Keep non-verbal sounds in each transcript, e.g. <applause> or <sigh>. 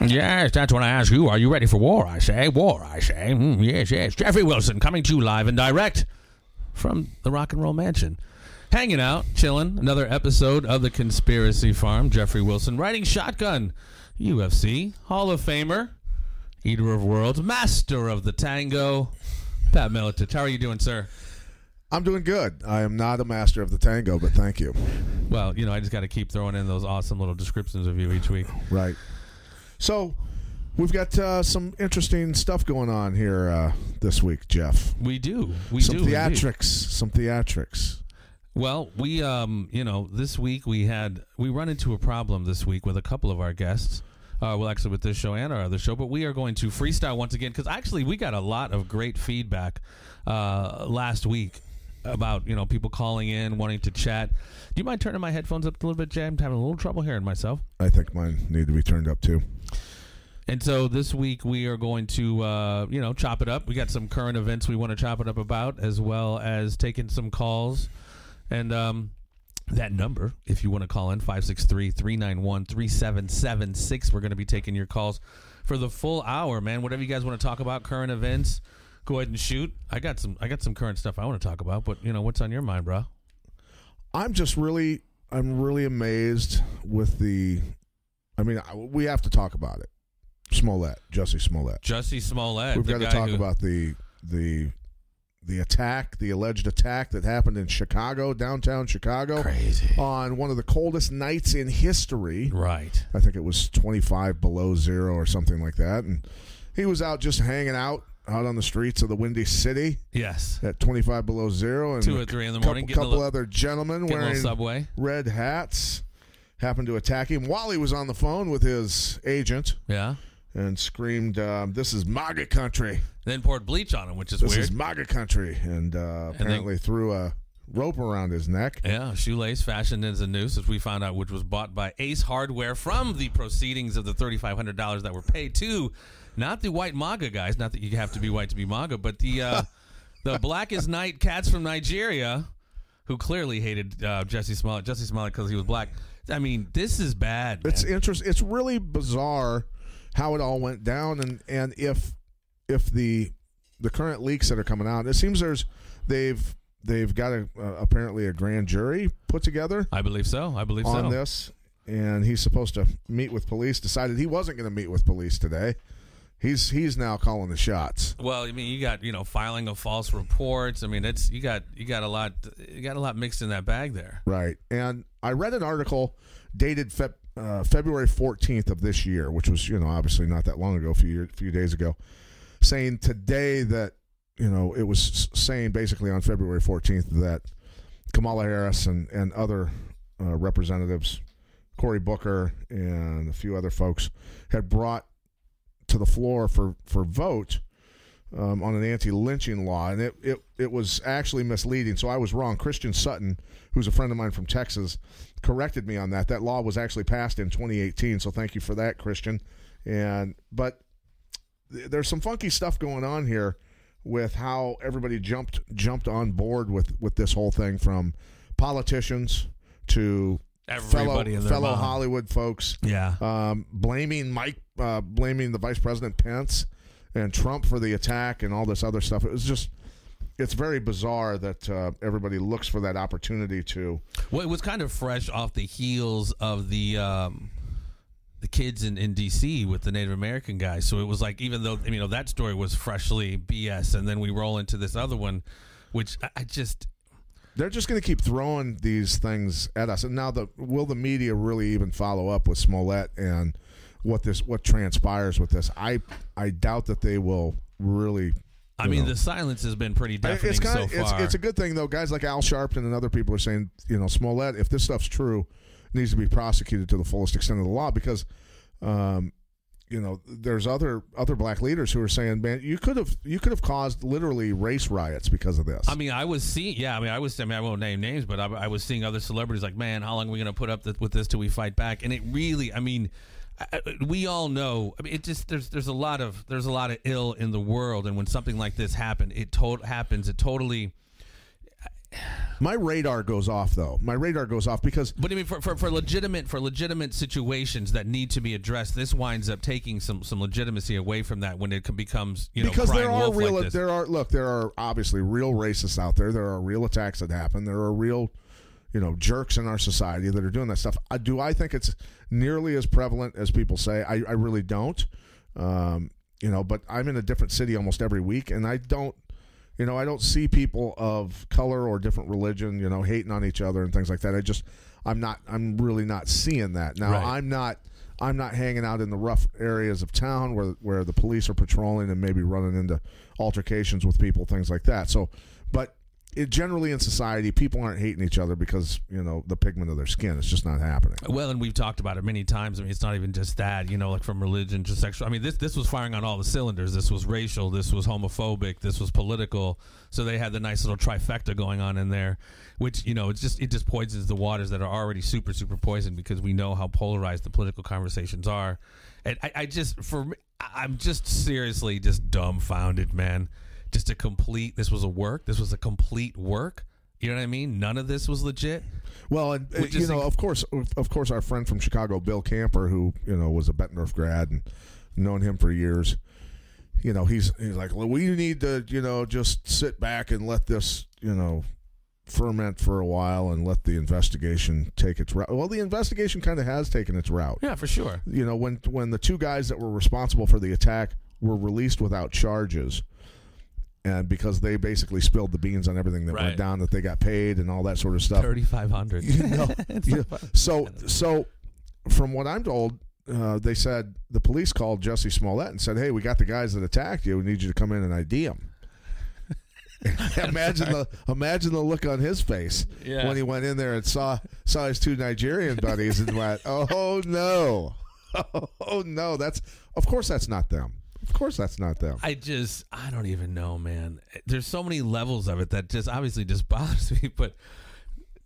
Yes, that's what I ask you. Are you ready for war? I say. War, I say. Mm, yes, yes. Jeffrey Wilson coming to you live and direct from the Rock and Roll Mansion. Hanging out, chilling. Another episode of the Conspiracy Farm. Jeffrey Wilson riding shotgun. UFC Hall of Famer, Eater of Worlds, Master of the Tango. Pat Miletich, how are you doing, sir? I'm doing good. I am not a master of the tango, but thank you. Well, you know, I just got to keep throwing in those awesome little descriptions of you each week. Right. So, we've got uh, some interesting stuff going on here uh, this week, Jeff. We do. We some do. indeed. theatrics. Some theatrics. Well, we um, you know, this week we had we run into a problem this week with a couple of our guests. Uh, well, actually, with this show and our other show, but we are going to freestyle once again because actually we got a lot of great feedback uh, last week about you know people calling in wanting to chat. Do you mind turning my headphones up a little bit, Jay? I'm having a little trouble hearing myself. I think mine need to be turned up too. And so this week we are going to, uh, you know, chop it up. We got some current events we want to chop it up about, as well as taking some calls. And um, that number, if you want to call in, 563 391 3776. We're going to be taking your calls for the full hour, man. Whatever you guys want to talk about, current events, go ahead and shoot. I got some I got some current stuff I want to talk about, but, you know, what's on your mind, bro? I'm just really, I'm really amazed with the. I mean, we have to talk about it. Smollett, Jesse Smollett. Jussie Smollett. We've got to talk who- about the the the attack, the alleged attack that happened in Chicago, downtown Chicago, Crazy. on one of the coldest nights in history. Right. I think it was 25 below zero or something like that. And he was out just hanging out out on the streets of the Windy City Yes. at 25 below zero. And Two or three in the couple, morning, a couple little- other gentlemen wearing subway. red hats happened to attack him while he was on the phone with his agent Yeah. And screamed, um, This is MAGA country. Then poured bleach on him, which is This weird. is MAGA country. And uh, apparently threw a rope around his neck. Yeah, shoelace fashioned as a noose, as we found out, which was bought by Ace Hardware from the proceedings of the thirty-five hundred dollars that were paid to, not the white MAGA guys. Not that you have to be white to be MAGA, but the uh, <laughs> the black as night cats from Nigeria, who clearly hated uh, Jesse Smollett. Jesse Smollett because he was black. I mean, this is bad. Man. It's interesting. It's really bizarre how it all went down, and and if if the the current leaks that are coming out, it seems there's they've they've got a uh, apparently a grand jury put together I believe so. I believe on so. this, and he's supposed to meet with police. Decided he wasn't going to meet with police today. He's he's now calling the shots. Well, I mean, you got you know filing of false reports. I mean, it's you got you got a lot you got a lot mixed in that bag there. Right. And I read an article dated Feb, uh, February 14th of this year, which was, you know, obviously not that long ago, a few, few days ago, saying today that, you know, it was saying basically on February 14th that Kamala Harris and, and other uh, representatives, Cory Booker and a few other folks, had brought to the floor for, for vote um, on an anti-lynching law, and it, it it was actually misleading. So I was wrong. Christian Sutton, who's a friend of mine from Texas, corrected me on that. That law was actually passed in 2018. So thank you for that, Christian. And but th- there's some funky stuff going on here with how everybody jumped jumped on board with with this whole thing from politicians to Everybody fellow fellow mom. Hollywood folks Yeah. um, blaming Mike, uh, blaming the Vice President Pence and Trump for the attack and all this other stuff. It was just, it's very bizarre that uh, everybody looks for that opportunity to. Well, it was kind of fresh off the heels of the um, the kids in, in D.C. with the Native American guys. So it was like, even though you know that story was freshly BS, and then we roll into this other one, which I, I just They're just going to keep throwing these things at us. And now, the will the media really even follow up with Smollett and what this what transpires with this? I I doubt that they will really. I mean, know. the silence has been pretty deafening it's kind so of it's, far. it's a good thing though. Guys like Al Sharpton and other people are saying, you know, Smollett, if this stuff's true, needs to be prosecuted to the fullest extent of the law because um, you know, there's other other black leaders who are saying, "Man, you could have you could have caused literally race riots because of this." I mean, I was seeing, yeah. I mean, I was. I mean, I won't name names, but I, I was seeing other celebrities like, man, how long are we going to put up th- with this till we fight back? And it really, I mean, I, we all know. I mean, it just there's there's a lot of there's a lot of ill in the world, and when something like this happen, it to- happens, it totally. My radar goes off though. My radar goes off because But I mean, for, for, for legitimate for legitimate situations that need to be addressed, this winds up taking some some legitimacy away from that when it becomes you know because there are real like there are look there are obviously real racists out there. There are real attacks that happen. There are real you know jerks in our society that are doing that stuff. I, do I think it's nearly as prevalent as people say? I, I really don't. Um, you know, but I'm in a different city almost every week, and I don't. You know, I don't see people of color or different religion, you know, hating on each other and things like that. I just, I'm not, I'm really not seeing that. Now, Right. I'm not, I'm not hanging out in the rough areas of town where where the police are patrolling and maybe running into altercations with people, things like that. So, but it generally in society, people aren't hating each other because you know the pigment of their skin. It's just not happening. Well, and we've talked about it many times. I mean, it's not even just that, you know, like from religion to sexual. I mean, this this was firing on all the cylinders. This was racial. This was homophobic. This was political. So they had the nice little trifecta going on in there, which you know, it's just it just poisons the waters that are already super super poisoned because we know how polarized the political conversations are. And I, I just for me, I'm just seriously just dumbfounded, man. Just a complete. This was a work. This was a complete work. You know what I mean? None of this was legit. Well, and Which you know, inc- of course, of course, our friend from Chicago, Bill Camper, who you know was a Bettendorf grad and known him for years. You know, he's he's like, well, we need to, you know, just sit back and let this, you know, ferment for a while and let the investigation take its route. Well, the investigation kind of has taken its route. Yeah, for sure. You know, when when the two guys that were responsible for the attack were released without charges. And because they basically spilled the beans on everything that Right. went down, that they got paid and all that sort of stuff. Thirty five hundred. You know, <laughs> you- so so from what I'm told, uh, they said the police called Jesse Smollett and said, "Hey, we got the guys that attacked you. We need you to come in and ID them." <laughs> imagine the imagine the look on his face Yeah. when he went in there and saw saw his two Nigerian buddies and went, "Oh no, <laughs> oh no, that's of course that's not them. Of course that's not them." I just I don't even know, man. There's so many levels of it that just obviously just <laughs> bothers me. But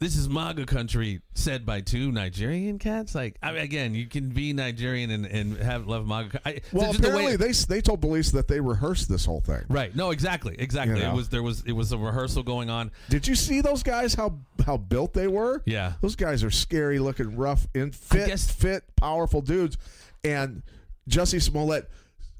this is MAGA country said by two Nigerian cats. Like I mean, again, you can be Nigerian and, and have love MAGA. I, well, just the way- apparently they they told police that they rehearsed this whole thing. right. No, exactly, exactly. You know. It was there was it was a rehearsal going on. Did you see those guys? How how built they were? Yeah. those guys are scary looking, rough, and fit, guess- fit, powerful dudes. And Jesse Smollett,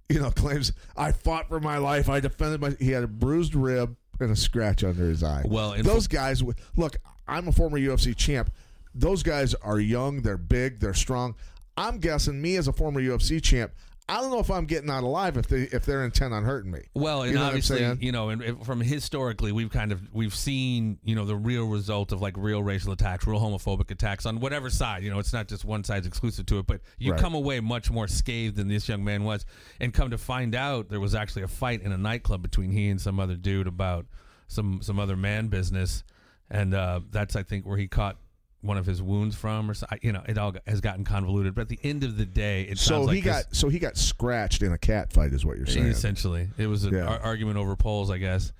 you know, <laughs> claims I fought for my life. I defended my. He had a bruised rib and a scratch under his eye. Well, those guys. Look, I'm a former UFC champ. Those guys are young. They're big. They're strong. I'm guessing me as a former UFC champ. I don't know if I'm getting out alive if they if they're intent on hurting me. Well, and You know obviously, saying? you know, and and from historically, we've kind of we've seen, you know, the real result of like real racial attacks, real homophobic attacks on whatever side. You know, it's not just one side's exclusive to it, but you Right. come away much more scathed than this young man was. And come to find out, there was actually a fight in a nightclub between he and some other dude about some some other man business, and uh, that's I think where he caught one of his wounds from, or so, you know, it all got- has gotten convoluted. But at the end of the day, it So sounds like he this- got so he got scratched in a cat fight, is what you're saying. Essentially, it was an Yeah. ar- argument over polls, I guess.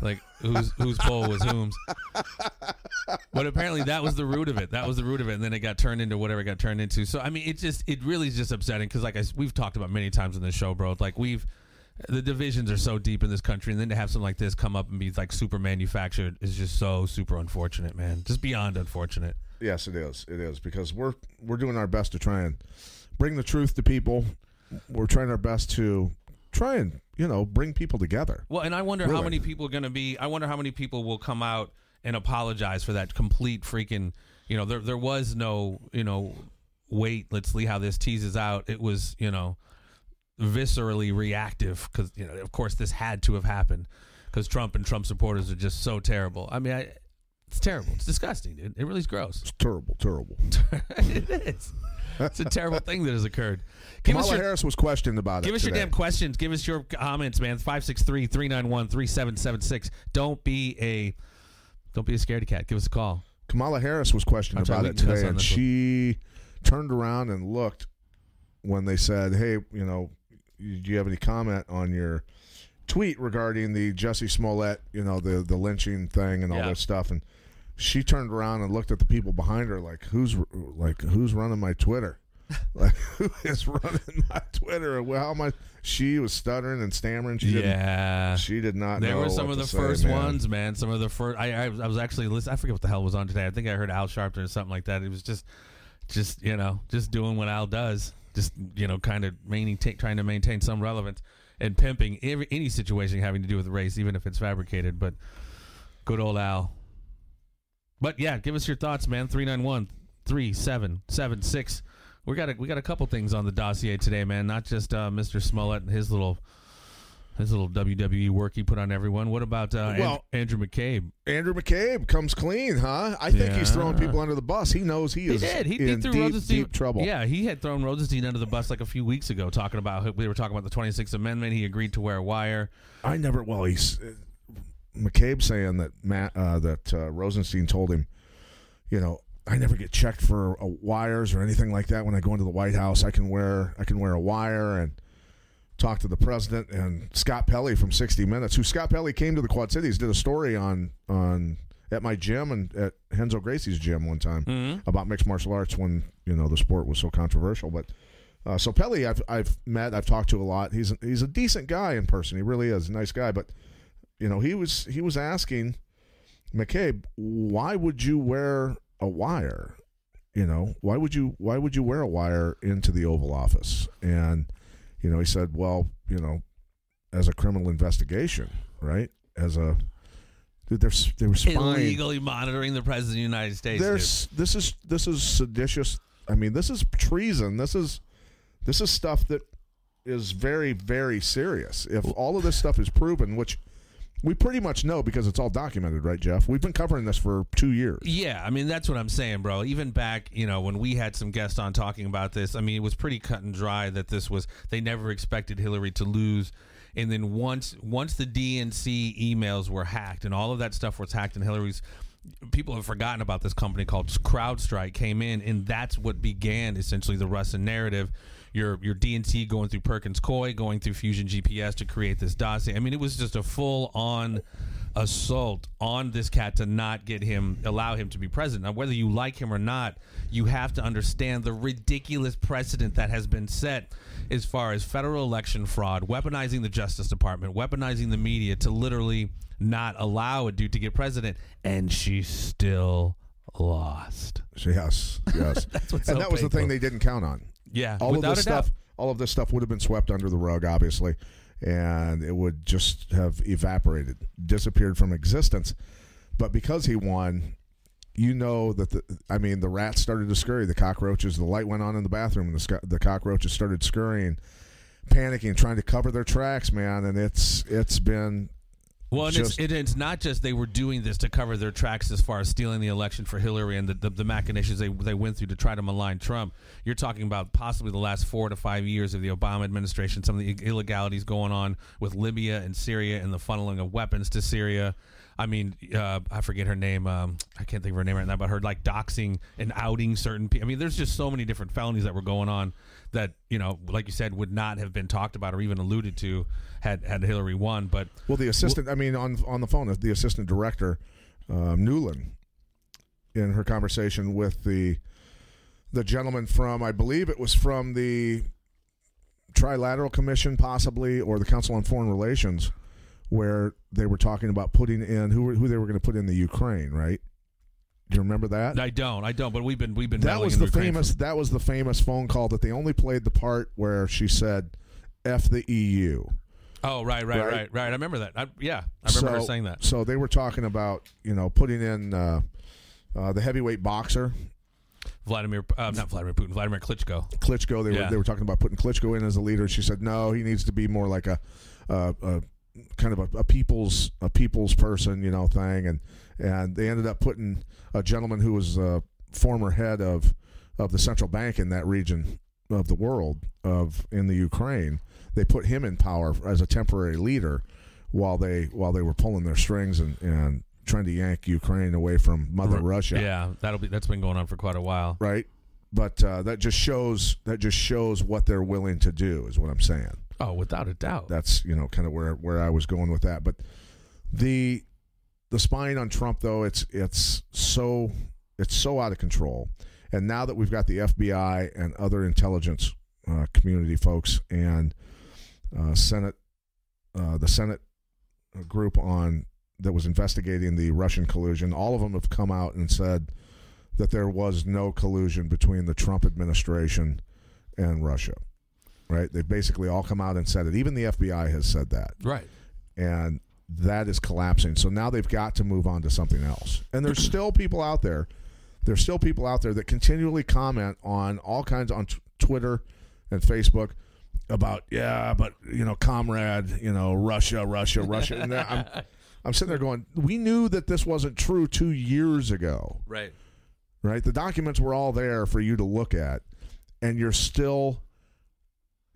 Like whose whose poll was whom's. But apparently that was the root of it. That was the root of it, and then it got turned into whatever it got turned into. So I mean, it just it really is just upsetting because like I, we've talked about many times in this show, bro. Like we've the divisions are so deep in this country, and then to have something like this come up and be like super manufactured is just so super unfortunate, man. Just beyond unfortunate. Yes, it is. It is because we're we're doing our best to try and bring the truth to people. We're trying our best to try and you know bring people together. Well, and I wonder how many people are going to be. I wonder how many people will come out and apologize for that complete freaking. You know, there there was no you know wait. Let's see how this teases out. It was you know viscerally reactive because you know of course this had to have happened because Trump and Trump supporters are just so terrible. I mean, I, it's terrible. It's disgusting, dude. It really is gross. It's terrible, terrible. <laughs> it is. It's a terrible thing that has occurred. Give Kamala your Harris was questioned about Give it. Give us your damn questions. Give us your comments, man. 563-391-3776. Don't be a don't be a scaredy cat. Give us a call. Kamala Harris was questioned about it today, and this one. she turned around and looked when they said, "Hey, you know, do you have any comment on your tweet regarding the Jesse Smollett, you know, the the lynching thing and all Yeah. that stuff?" And she turned around and looked at the people behind her, like, "Who's like who's running my Twitter?" <laughs> like who is running my Twitter? Well, how I? She was stuttering and stammering. She. Yeah. She did not. There know were some of the say, first man. ones, man. Some of the first. I, I I was actually listening. I forget what the hell was on today. I think I heard Al Sharpton or something like that. It was just, just you know, just doing what Al does. Just you know, kind of maintain, trying to maintain some relevance and pimping every, any situation having to do with race, even if it's fabricated. But good old Al. But yeah, give us your thoughts, man. 391 3776. We got a, we got a couple things on the dossier today, man. Not just uh, Mr. Smollett and his little his little WWE work he put on everyone. What about uh, Well- Andrew McCabe? Andrew McCabe comes clean, huh? I think he's throwing people under the bus. He knows he He is did. He, he in threw deep, Rosenstein deep trouble. Yeah, he had thrown Rosenstein under the bus like a few weeks ago, talking about we were talking about the Twenty Sixth Amendment. He agreed to wear a wire. I never. Well, he's uh, McCabe saying that Matt uh, that uh, Rosenstein told him, you know, I never get checked for uh, wires or anything like that when I go into the White House. I can wear I can wear a wire and talk to the president and Scott Pelley from 60 Minutes, who Scott Pelley came to the Quad Cities, did a story on on at my gym and at Renzo Gracie's gym one time Mhm. about mixed martial arts when you know the sport was so controversial. But uh, so Pelley, I've I've met, I've talked to a lot. He's a, he's a decent guy in person. He really is a nice guy. But you know, he was he was asking McCabe, why would you wear a wire? You know, why would you why would you wear a wire into the Oval Office? And you know, he said, well, you know, as a criminal investigation, right? As a dude, they're they were spying. <laughs> Illegally monitoring the president of the United States. dude. There's this is this is seditious. I mean, this is treason. This is this is stuff that is very very serious. If all of this stuff is proven, which we pretty much know because it's all documented, right, Jeff? We've been covering this for two years. Yeah, I mean that's what I'm saying, bro. Even back, you know, when we had some guests on talking about this, I mean it was pretty cut and dry that this was they never expected Hillary to lose. And then once once the DNC emails were hacked and all of that stuff was hacked and Hillary's people have forgotten about this company called CrowdStrike came in and that's what began essentially the Russian narrative. Your your DNC going through Perkins Coie, going through Fusion GPS to create this dossier. I mean, it was just a full on assault on this cat to not get him allow him to be president. Now whether you like him or not, you have to understand the ridiculous precedent that has been set as far as federal election fraud, weaponizing the Justice Department, weaponizing the media to literally not allow a dude to get president and she still lost. Yes, yes. <laughs> That's what's and so that was the thing they didn't count on. Yeah, all of this a doubt. stuff all of this stuff would have been swept under the rug obviously and it would just have evaporated disappeared from existence but because he won you know that the i mean the rats started to scurry the cockroaches the light went on in the bathroom and the, sc- the cockroaches started scurrying panicking trying to cover their tracks man and it's it's been Well, and just- it's, it, it's not just they were doing this to cover their tracks as far as stealing the election for Hillary and the, the, the machinations they, they went through to try to malign Trump. You're talking about possibly the last four to five years of the Obama administration, some of the illegalities going on with Libya and Syria and the funneling of weapons to Syria. I mean, uh, I forget her name. Um, I can't think of her name right now, but her like doxing and outing certain people. I mean, there's just so many different felonies that were going on that you know, like you said, would not have been talked about or even alluded to had had Hillary won. But Well, the assistant, I mean, on on the phone, the assistant director, um, Nuland, in her conversation with the the gentleman from, I believe it was from the Trilateral Commission, possibly, or the Council on Foreign Relations, where they were talking about putting in who who they were going to put in the Ukraine, right? Do you remember that? I don't, I don't. But we've been we've been that was the famous. That was the famous phone call that they only played the part where she said, "F the EU." oh, right, right, Right? right, right. I remember that. I, yeah, I remember her So- saying that. So they were talking about you know putting in uh, uh, the heavyweight boxer Vladimir, uh, not Vladimir Putin, Vladimir Klitschko. Klitschko. They Yeah. were they were talking about putting Klitschko in as a leader. She said no, he needs to be more like a, a, a kind of a, a people's a people's person, you know, thing. And and they ended up putting a gentleman who was a former head of of the central bank in that region of the world of in the Ukraine. They put him in power as a temporary leader while they while they were pulling their strings and, and trying to yank Ukraine away from Mother R- Russia. Yeah, that'll be that's been going on for quite a while. Right. but uh, that just shows that just shows what they're willing to do is what I'm saying. Oh, without a doubt. That's you know kind of where where I was going with that. But the the spying on Trump though it's it's so it's so out of control. And now that we've got the FBI and other intelligence uh, community folks and uh, Senate uh, the Senate group on that was investigating the Russian collusion, all of them have come out and said that there was no collusion between the Trump administration and Russia. Right? They've basically all come out and said it. Even the FBI has said that. right. And that is collapsing. So now they've got to move on to something else. And there's <clears throat> still people out there. There's still people out there that continually comment on all kinds on t- Twitter and Facebook about yeah, but you know, comrade, you know, Russia, Russia, Russia. And I'm, <laughs> I'm sitting there going, we knew that this wasn't true two years ago Right. right? The documents were all there for you to look at, and you're still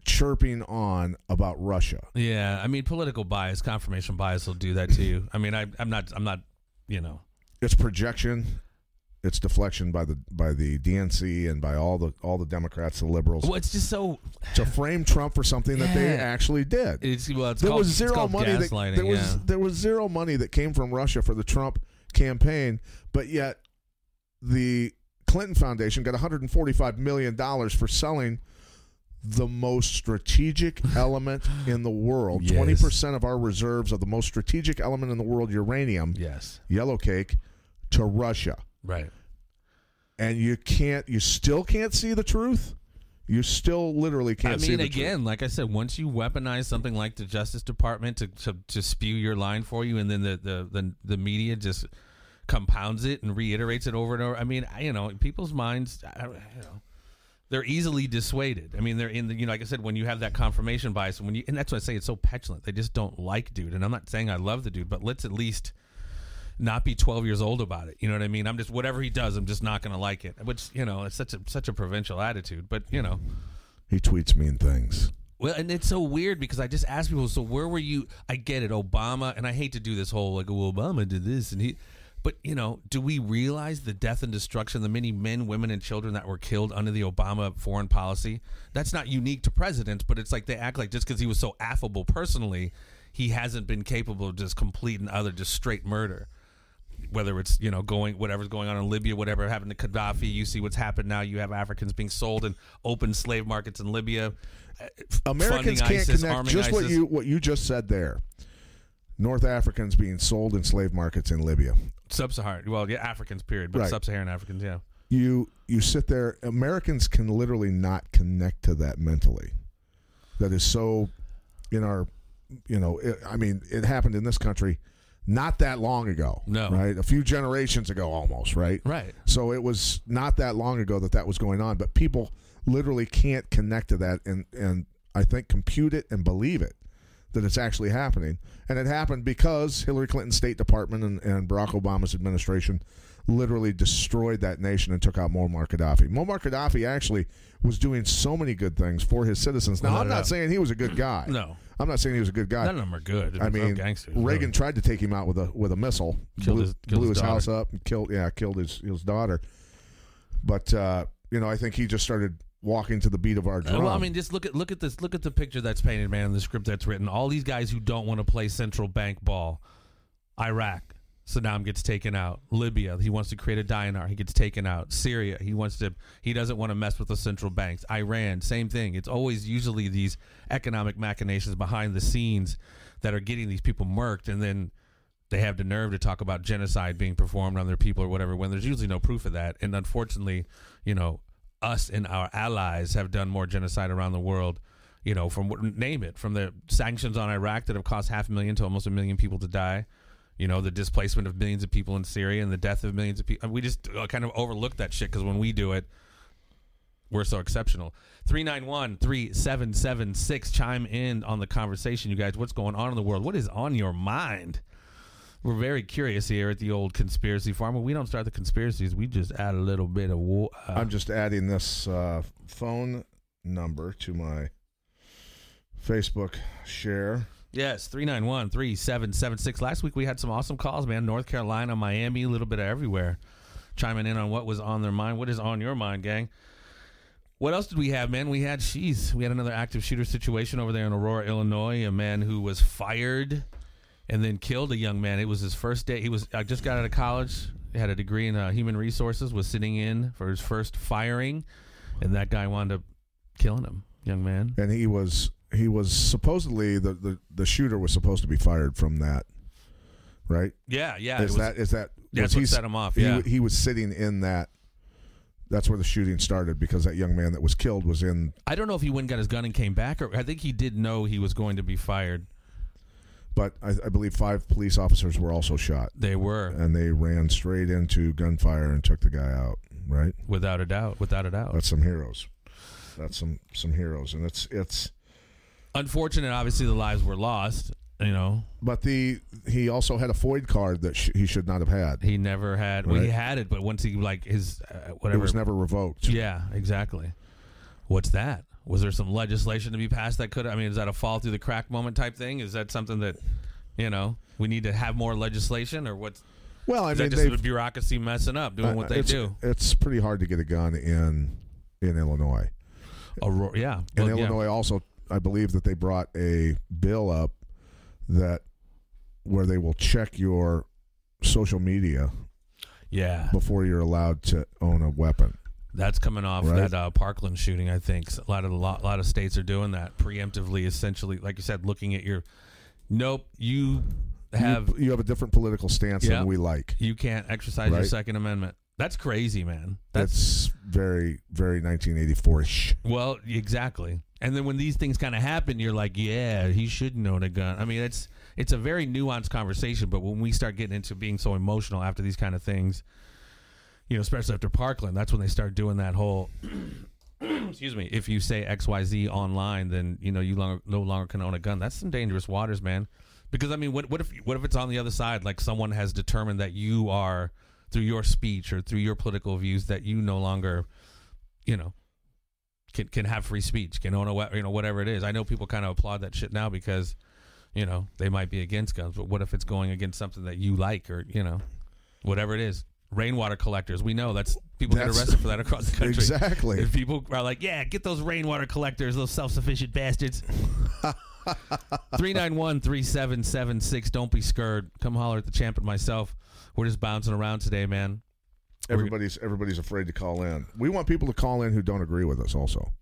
chirping on about Russia. Yeah, I mean, political bias, confirmation bias will do that to you. I mean, I, I'm not, I'm not, you know, It's projection, it's deflection by the by the DNC and by all the all the Democrats, the liberals, well, it's just so. to frame Trump for something that they actually did. It's well, it's there called, was zero money that there was yeah. there was zero money that came from Russia for the Trump campaign, but yet the Clinton Foundation got 145 million dollars for selling the most strategic element in the world. Yes. 20% of our reserves of the most strategic element in the world, uranium, yes, yellow cake, to Russia. right. And you can't you still can't see the truth? You still literally can't I see mean, again, like I said, once you weaponize something like the Justice Department to, to to spew your line for you, and then the the the, the media just compounds it and reiterates it over and over. I mean, I, you know, people's minds, I, you know, they're easily dissuaded. I mean, they're in the you know, like I said, when you have that confirmation bias, and when you and that's why I say it's so petulant. They just don't like dude, and I'm not saying I love the dude, but let's at least not be 12 years old about it. You know what I mean? I'm just whatever he does, I'm just not going to like it. Which you know, it's such a such a provincial attitude, but you know. He tweets mean things. Well, and it's so weird because I just ask people, so where were you? I get it, Obama, and I hate to do this whole like, well, Obama did this, and he, but you know, do we realize the death and destruction, the many men, women, and children that were killed under the Obama foreign policy? That's not unique to presidents, but it's like they act like just because he was so affable personally, he hasn't been capable of just complete and utter, just straight murder. Whether it's you know going whatever's going on in Libya, whatever happened to Gaddafi, you see what's happened now. You have Africans being sold in open slave markets in Libya. uh, Americans can't ISIS, connect just what you what you just said there. North Africans being sold in slave markets in Libya. Sub-Saharan, well, yeah, Africans, period, but Right. sub-Saharan Africans, yeah. You you sit there. Americans can literally not connect to that mentally. That is so in our, you know. It, I mean, it happened in this country not that long ago. No. right, a few generations ago, almost. Right, Right. So it was not that long ago that that was going on, but people literally can't connect to that and and I think compute it and believe it that it's actually happening. And it happened because Hillary Clinton's State Department and, and Barack Obama's administration literally destroyed that nation and took out Muammar Gaddafi. Muammar Gaddafi actually was doing so many good things for his citizens. Now, Without I'm a not doubt. saying he was a good guy. No. I'm not saying he was a good guy. None of them are good. I mean, gangsters. Reagan really. tried to take him out with a with a missile, Killed blew, his- killed blew his his, house up, and killed yeah, killed his his daughter. But uh, you know, I think he just started walking to the beat of our drum. Well, I mean, just look at look at this. Look at the picture that's painted, man, in the script that's written. All these guys who don't want to play central bank ball. Iraq, Saddam gets taken out. Libya, he wants to create a dinar, he gets taken out. Syria, he wants to, he doesn't want to mess with the central banks. Iran, same thing. It's always usually these economic machinations behind the scenes that are getting these people murked, and then they have the nerve to talk about genocide being performed on their people or whatever when there's usually no proof of that. And unfortunately, you know, us and our allies have done more genocide around the world. You know, from name it, from the sanctions on Iraq that have cost half a million to almost a million people to die. You know, the displacement of millions of people in Syria and the death of millions of people. We just uh, kind of overlook that shit because when we do it, we're so exceptional. 391 3776. Chime in on the conversation, you guys. What's going on in the world? What is on your mind? We're very curious here at the old conspiracy farm. We don't start the conspiracies, we just add a little bit of. wa- Uh, I'm just adding this uh, phone number to my Facebook share. Yes, 391 3776. Last week we had some awesome calls, man. North Carolina, Miami, a little bit of everywhere. Chiming in on what was on their mind. What is on your mind, gang? What else did we have, man? We had, she's, we had another active shooter situation over there in Aurora, Illinois. A man who was fired and then killed a young man. It was his first day. He was I just got out of college. Had a degree in uh, human resources. Was sitting in for his first firing, and that guy wound up killing him. Young man. and he was he was supposedly the, the the shooter was supposed to be fired from that, right? Yeah, yeah. Is was- that is that That's what he- set him off, he- yeah. he, was sitting in that. That's where the shooting started because that young man that was killed was in. I don't know if he went and got his gun and came back, or I think he did know he was going to be fired. But I, I believe five police officers were also shot, They were, and they ran straight into gunfire and took the guy out. Right? without a doubt, without a doubt. That's some heroes. That's some some heroes, and it's it's. Unfortunate, obviously, the lives were lost. You know, But the he also had a FOID card that sh- he should not have had. he never had. Well, he Right. had it, but once he like his uh, It whatever. was never revoked. yeah, exactly. What's that? Was there some legislation to be passed that could? I mean, is that a fall through the crack moment type thing? Is that something that, you know, we need to have more legislation, or what's? Well, I mean, just the bureaucracy messing up, doing what Uh, they it's, do? It's pretty hard to get a gun in in Illinois. Aurora, yeah, In Well, yeah. Illinois, also, I believe that they brought a bill up that where they will check your social media yeah, before you're allowed to own a weapon. That's coming off Right. that uh, Parkland shooting. I think a lot of a lot, lot of states are doing that preemptively, essentially, like you said, looking at your. Nope, you have you, you have a different political stance Yeah. than we like. you can't exercise your Second Amendment. That's crazy, man. That's That's very very 1984ish. well, exactly. And then when these things kind of happen, you're like, yeah, he shouldn't own a gun. I mean, it's it's a very nuanced conversation, but when we start getting into being so emotional after these kind of things, you know, especially after Parkland, that's when they start doing that whole. <clears throat> excuse me. If you say X Y Z online, then you know you longer, no longer can own a gun. That's some dangerous waters, man. Because I mean, what what if what if it's on the other side? Like someone has determined that you are through your speech or through your political views that you no longer, you know, can can have free speech, can own a you know whatever it is. I know people kind of applaud that shit now because, you know, they might be against guns, but what if it's going against something that you like or you know, whatever it is. Rainwater collectors, we know that's people get arrested for that across the <laughs> country. Exactly. If people are like, yeah, get those rainwater collectors, those self sufficient bastards. <laughs> 391 3776. Don't be scared. Come holler at the champ and myself. We're just bouncing around today, man. Everybody's everybody's afraid to call in. We want people to call in who don't agree with us. Also,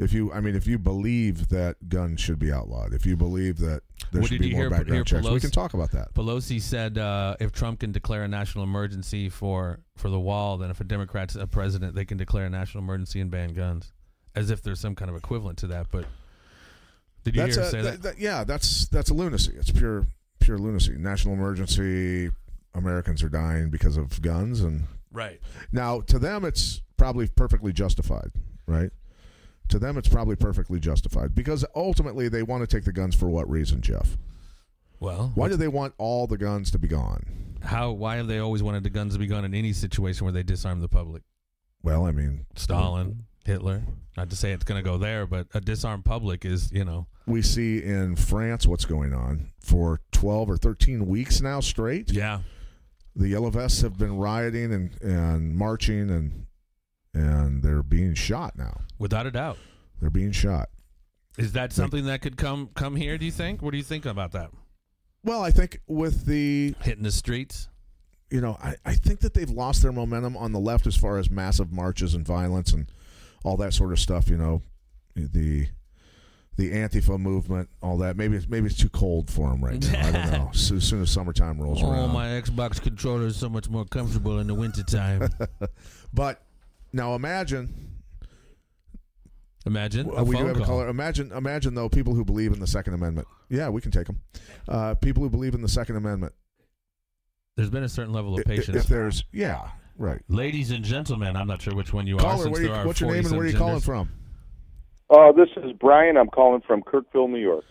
if you, I mean, if you believe that guns should be outlawed, if you believe that there What should be more hear- background hear checks, we can talk about that. Pelosi said uh, if Trump can declare a national emergency for, for the wall, then if a Democrat's a president, they can declare a national emergency and ban guns. As if there's some kind of equivalent to that. But did you That's hear a, say that- that? that- yeah, that's that's a lunacy. It's pure pure lunacy. National emergency. Americans are dying because of guns, and Right. now to them it's probably perfectly justified, right? To them, it's probably perfectly justified because ultimately they want to take the guns for what reason, Jeff? Well, Why do they want all the guns to be gone? how? Why have they always wanted the guns to be gone in any situation where they disarm the public? Well, I mean, Stalin, Hitler. Not to say it's going to go there, but a disarmed public is, you know, we see in France what's going on for 12 or 13 weeks now straight. yeah, The Yellow Vests have been rioting and, and marching and and they're being shot now. without a doubt. They're being shot. Is that something that could come come here? Do you think? What do you think about that? Well, I think with the Hitting the streets. you know, I, I think that they've lost their momentum on the left as far as massive marches and violence and all that sort of stuff. You know, the the Antifa movement, all that. Maybe it's maybe it's too cold for them right now. I don't <laughs> know. So, as soon as summertime rolls Oh, around, my Xbox controller is so much more comfortable in the wintertime. <laughs> but now imagine Imagine a we do phone have a call. caller. Imagine, imagine though, people who believe in the Second Amendment. Yeah, we can take them. Uh, people who believe in the Second Amendment. There's been a certain level of I- i- patience. If there's, yeah, right. Ladies and gentlemen, I'm not sure which one you are. Caller, since where you, are what's your name and where are you calling from? Uh, this is Brian. I'm calling from Kirkville, New York.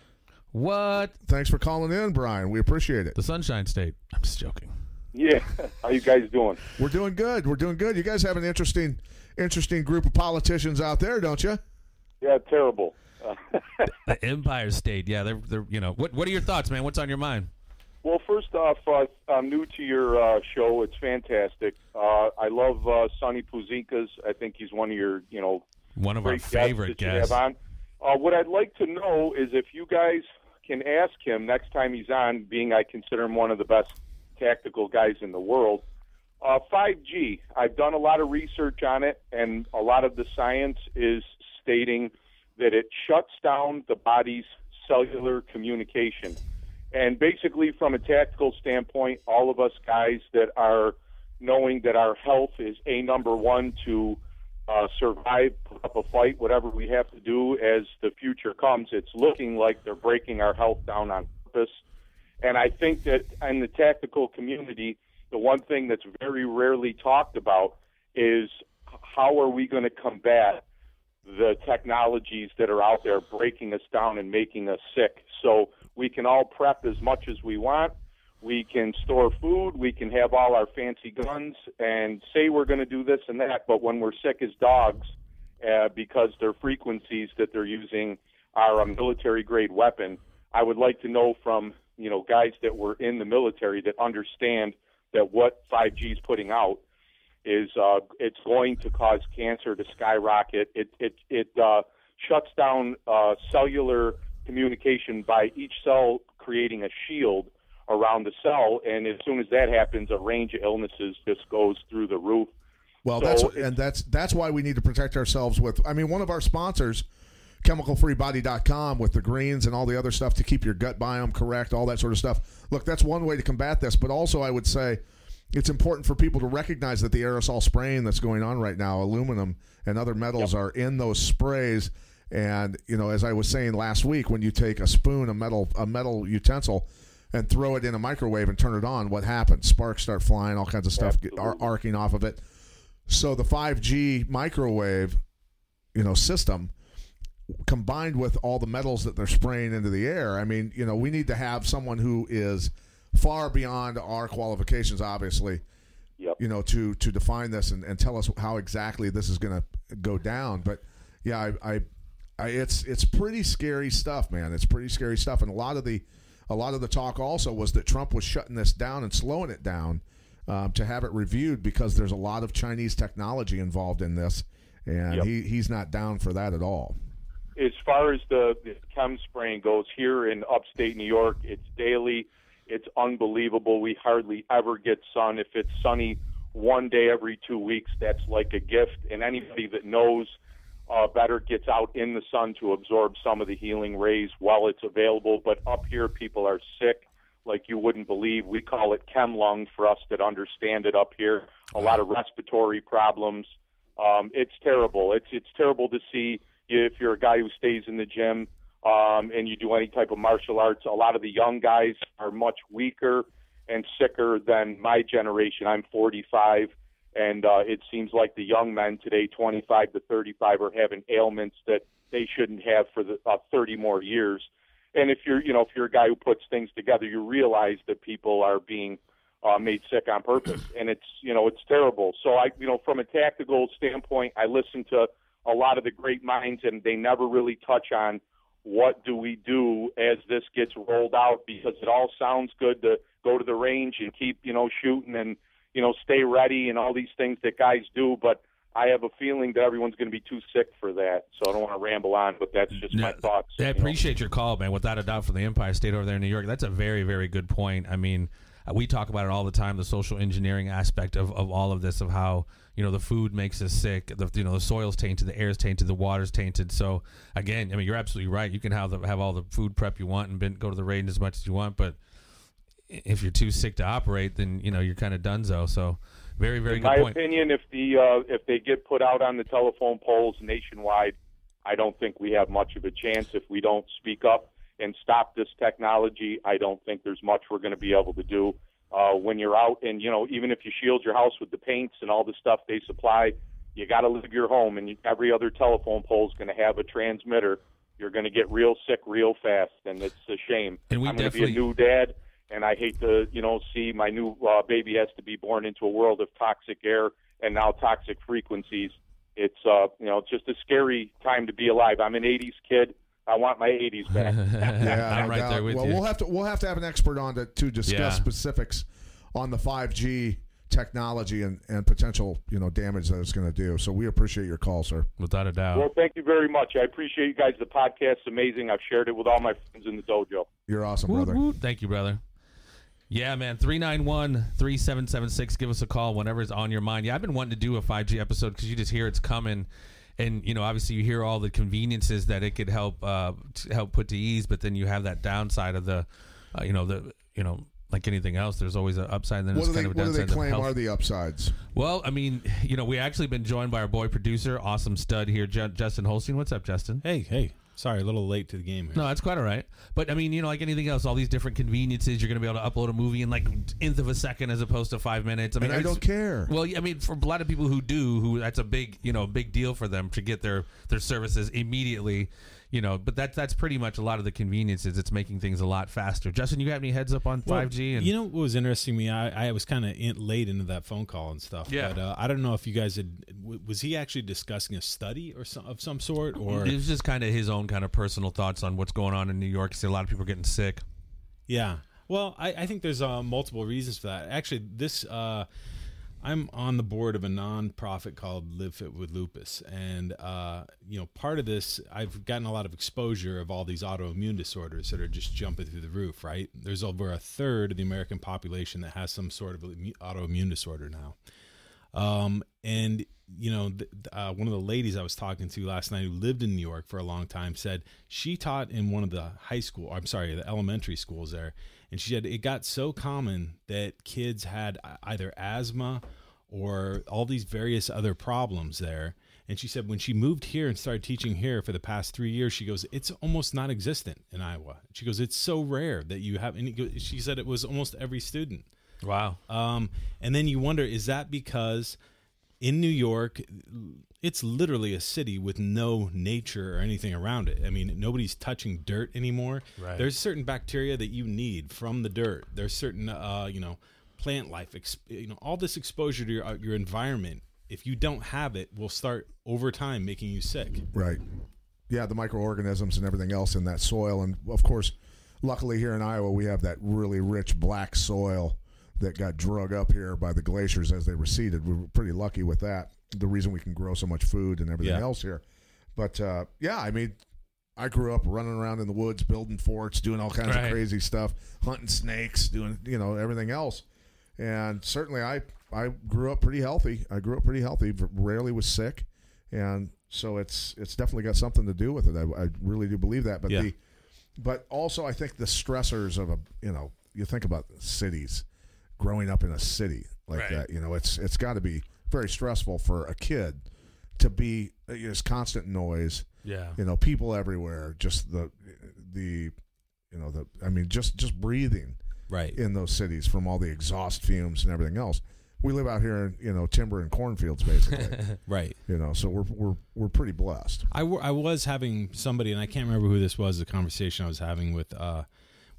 What? Thanks for calling in, Brian. We appreciate it. The Sunshine State. I'm just joking. Yeah. How you guys doing? We're doing good. We're doing good. You guys have an interesting, interesting group of politicians out there, don't you? Yeah, terrible. <laughs> The Empire State. Yeah, they're they're you know. What what are your thoughts, man? What's on your mind? well, first off, uh, I'm new to your uh, show. It's fantastic. Uh, I love uh, Sonny Puzikas. I think he's one of your, you know, One of our great guests favorite that guests. on. Uh, what I'd like to know is if you guys can ask him next time he's on, being I consider him one of the best tactical guys in the world. Uh, 5G, I've done a lot of research on it, and a lot of the science is stating that it shuts down the body's cellular communication. And basically, from a tactical standpoint, all of us guys that are knowing that our health is a number one to uh, survive, put up a fight, whatever we have to do as the future comes. It's looking like they're breaking our health down on purpose. And I think that in the tactical community, the one thing that's very rarely talked about is how are we going to combat the technologies that are out there breaking us down and making us sick. So we can all prep as much as we want. We can store food. We can have all our fancy guns and say we're going to do this and that. But when we're sick as dogs, uh, because their frequencies that they're using are a military grade weapon, I would like to know from you know guys that were in the military that understand that what 5G is putting out is uh, it's going to cause cancer to skyrocket. It it it uh, shuts down uh, cellular communication by each cell creating a shield around the cell, and as soon as that happens, a range of illnesses just goes through the roof. Well, So that's and that's that's why we need to protect ourselves with. I mean, one of our sponsors, chemicalfreebody.com, with the greens and all the other stuff to keep your gut biome correct, all that sort of stuff. Look, that's one way to combat this, but also I would say it's important for people to recognize that the aerosol spraying that's going on right now, aluminum and other metals are in those sprays. And you know, as I was saying last week, when you take a spoon, a metal a metal utensil, and throw it in a microwave and turn it on, what happens? Sparks start flying, all kinds of stuff get, ar- arcing off of it. So the 5G microwave, you know, system combined with all the metals that they're spraying into the air. I mean, you know, we need to have someone who is far beyond our qualifications, obviously. Yep. You know, to to define this and, and tell us how exactly this is going to go down. But yeah, I, I, I, it's it's pretty scary stuff, man. It's pretty scary stuff, and a lot of the a lot of the talk also was that Trump was shutting this down and slowing it down um, to have it reviewed because there's a lot of Chinese technology involved in this, and Yep. he, he's not down for that at all. As far as the, the chem spraying goes here in upstate New York, it's daily. It's unbelievable. We hardly ever get sun. If it's sunny one day every two weeks, that's like a gift. And anybody that knows uh, better gets out in the sun to absorb some of the healing rays while it's available. But up here, people are sick like you wouldn't believe. We call it chem lung for us that understand it up here. A lot of respiratory problems. Um, it's terrible. It's it's terrible to see if you're a guy who stays in the gym um, and you do any type of martial arts. A lot of the young guys are much weaker and sicker than my generation. I'm 45, and uh, it seems like the young men today, 25 to 35, are having ailments that they shouldn't have for the uh, 30 more years. And if you're, you know, if you're a guy who puts things together, you realize that people are being uh, made sick on purpose, and it's, you know, it's terrible. So I, you know, from a tactical standpoint, I listen to a lot of the great minds, and they never really touch on what do we do as this gets rolled out because it all sounds good to go to the range and keep, you know, shooting and, you know, stay ready and all these things that guys do, but I have a feeling that everyone's going to be too sick for that. So I don't want to ramble on, but that's just my thoughts. I you know. appreciate your call, man. Without a doubt, for the Empire State over there in New York, that's a very, very good point. I mean, we talk about it all the time—the social engineering aspect of, of all of this, of how you know the food makes us sick, the you know the soil's tainted, the air's tainted, the water's tainted. So again, I mean, you're absolutely right. You can have the, have all the food prep you want and been, go to the range as much as you want, but if you're too sick to operate, then you know you're kind of donezo. So very, very In good my point. opinion, if the uh, if they get put out on the telephone poles nationwide, I don't think we have much of a chance. If we don't speak up and stop this technology, I don't think there's much we're going to be able to do. Uh, when you're out, and you know, even if you shield your house with the paints and all the stuff they supply, you got to leave your home, and you, every other telephone pole is going to have a transmitter. You're going to get real sick real fast, and it's a shame. And we I'm going to be a new dad, and I hate to, you know, see my new uh, baby has to be born into a world of toxic air and now toxic frequencies. It's, uh, you know, it's just a scary time to be alive. I'm an '80s kid. I want my '80s back. <laughs> Yeah, I'm right doubt. there with well, you. we'll have to we'll have to have an expert on to to discuss Yeah. specifics on the 5G technology and, and potential you know damage that it's going to do. So we appreciate your call, sir. Without a doubt. Well, thank you very much. I appreciate you guys. The podcast's amazing. I've shared it with all my friends in the dojo. You're awesome, Woot, brother. woot. Thank you, brother. Yeah, man. 391 3776. Give us a call whenever it's on your mind. Yeah, I've been wanting to do a 5G episode because you just hear it's coming. And, you know, obviously you hear all the conveniences that it could help uh, to help put to ease, but then you have that downside of the, uh, you know, the, you know, like anything else, there's always an upside. And then What it's do they kind of a what do they claim are the upsides? Well, I mean, you know, we actually been joined by our boy producer, awesome stud here, Justin Holstein. What's up, Justin? Hey, hey. Sorry, a little late to the game here. No, that's quite all right. But I mean, you know, like anything else, all these different conveniences, you're going to be able to upload a movie in like nth of a second as opposed to five minutes. I mean, And I don't care. Well, I mean, for a lot of people who do, who that's a big, you know, big deal for them to get their their services immediately. You know, but that's that's pretty much a lot of the conveniences. It's making things a lot faster. Justin, you got any heads up on Well, five G? And you know what was interesting to me? I, I was kind of in, late into that phone call and stuff. Yeah. But uh, I don't know if you guys had. w- Was he actually discussing a study or some, of some sort, or it was just kind of his own kind of personal thoughts on what's going on in New York. See, a lot of people are getting sick. Yeah. Well, I, I think there's uh, multiple reasons for that. Actually, this uh, I'm on the board of a nonprofit called Live Fit with Lupus, and uh, you know, part of this I've gotten a lot of exposure of all these autoimmune disorders that are just jumping through the roof. Right? There's over a third of the American population that has some sort of autoimmune disorder now. Um, and you know, th- uh, one of the ladies I was talking to last night who lived in New York for a long time said she taught in one of the high school, I'm sorry, the elementary schools there. And she said it got so common that kids had either asthma or all these various other problems there. And she said when she moved here and started teaching here for the past three years, she goes, it's almost non existent in Iowa. She goes, it's so rare that you have, and it she said it was almost every student. Wow. Um, and then you wonder, is that because in New York, it's literally a city with no nature or anything around it? I mean, nobody's touching dirt anymore. Right. There's certain bacteria that you need from the dirt. There's certain, uh, you know, plant life. Ex- you know, all this exposure to your uh, your environment. If you don't have it, will start over time making you sick. Right. Yeah, the microorganisms and everything else in that soil, and of course, luckily here in Iowa we have that really rich black soil that got drug up here by the glaciers as they receded. We were pretty lucky with that. The reason we can grow so much food and everything Yeah. else here, but uh, yeah, I mean, I grew up running around in the woods, building forts, doing all kinds Right. of crazy stuff, hunting snakes, doing you know everything else, and certainly I I grew up pretty healthy. I grew up pretty healthy, rarely was sick, and so it's it's definitely got something to do with it. I, I really do believe that. But Yeah. the but also I think the stressors of a you know you think about cities, growing up in a city like Right. that. You know it's it's got to be very stressful for a kid to be uh, this constant noise Yeah. you know people everywhere just the the you know the i mean just just breathing Right. in those cities from all the exhaust fumes and everything else we live out here in you know timber and cornfields basically <laughs> Right. you know so we're we're we're pretty blessed I, w- I was having somebody, and I can't remember who this was, the conversation I was having with, uh,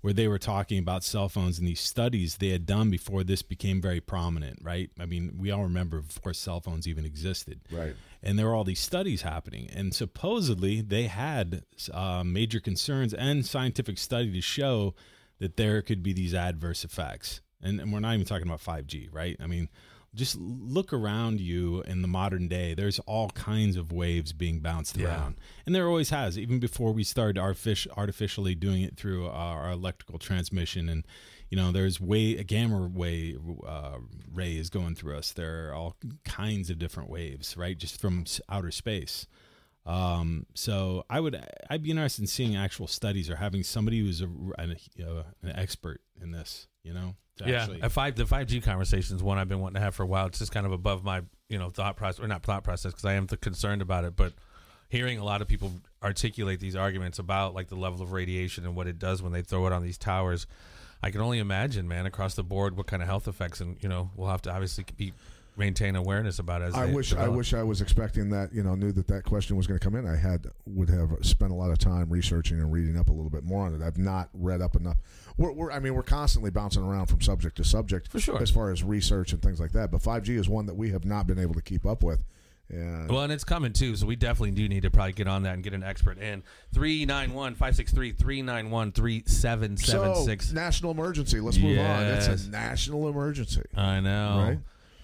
where they were talking about cell phones and these studies they had done before this became very prominent, right? I mean, we all remember before cell phones even existed. right And there were all these studies happening. And supposedly they had uh, major concerns and scientific study to show that there could be these adverse effects. And, and we're not even talking about 5G, right? I mean, just look around you in the modern day. There's all kinds of waves being bounced Yeah. around, and there always has. Even before we started artific- artificially doing it through our electrical transmission, and you know, there's way a gamma way uh, rays going through us. There are all kinds of different waves, right? Just from outer space. Um, so I would I'd be interested in seeing actual studies or having somebody who's a, an, uh, an expert in this. You know, to Yeah, actually- a five the five G conversation is one I've been wanting to have for a while. It's just kind of above my you know thought process or not thought process because I am th- concerned about it. But hearing a lot of people articulate these arguments about like the level of radiation and what it does when they throw it on these towers, I can only imagine, man, across the board, what kind of health effects, and you know, we'll have to obviously be maintain awareness about it as i wish i wish i was expecting that you know knew that that question was going to come in i had would have spent a lot of time researching and reading up a little bit more on it i've not read up enough we're, we're i mean we're constantly bouncing around from subject to subject For sure. as far as research and things like that but 5g is one that we have not been able to keep up with and Well, and it's coming too, so we definitely do need to probably get on that and get an expert in. 391 563 391 3776. National emergency. Let's move on. It's a national emergency. I know. Right?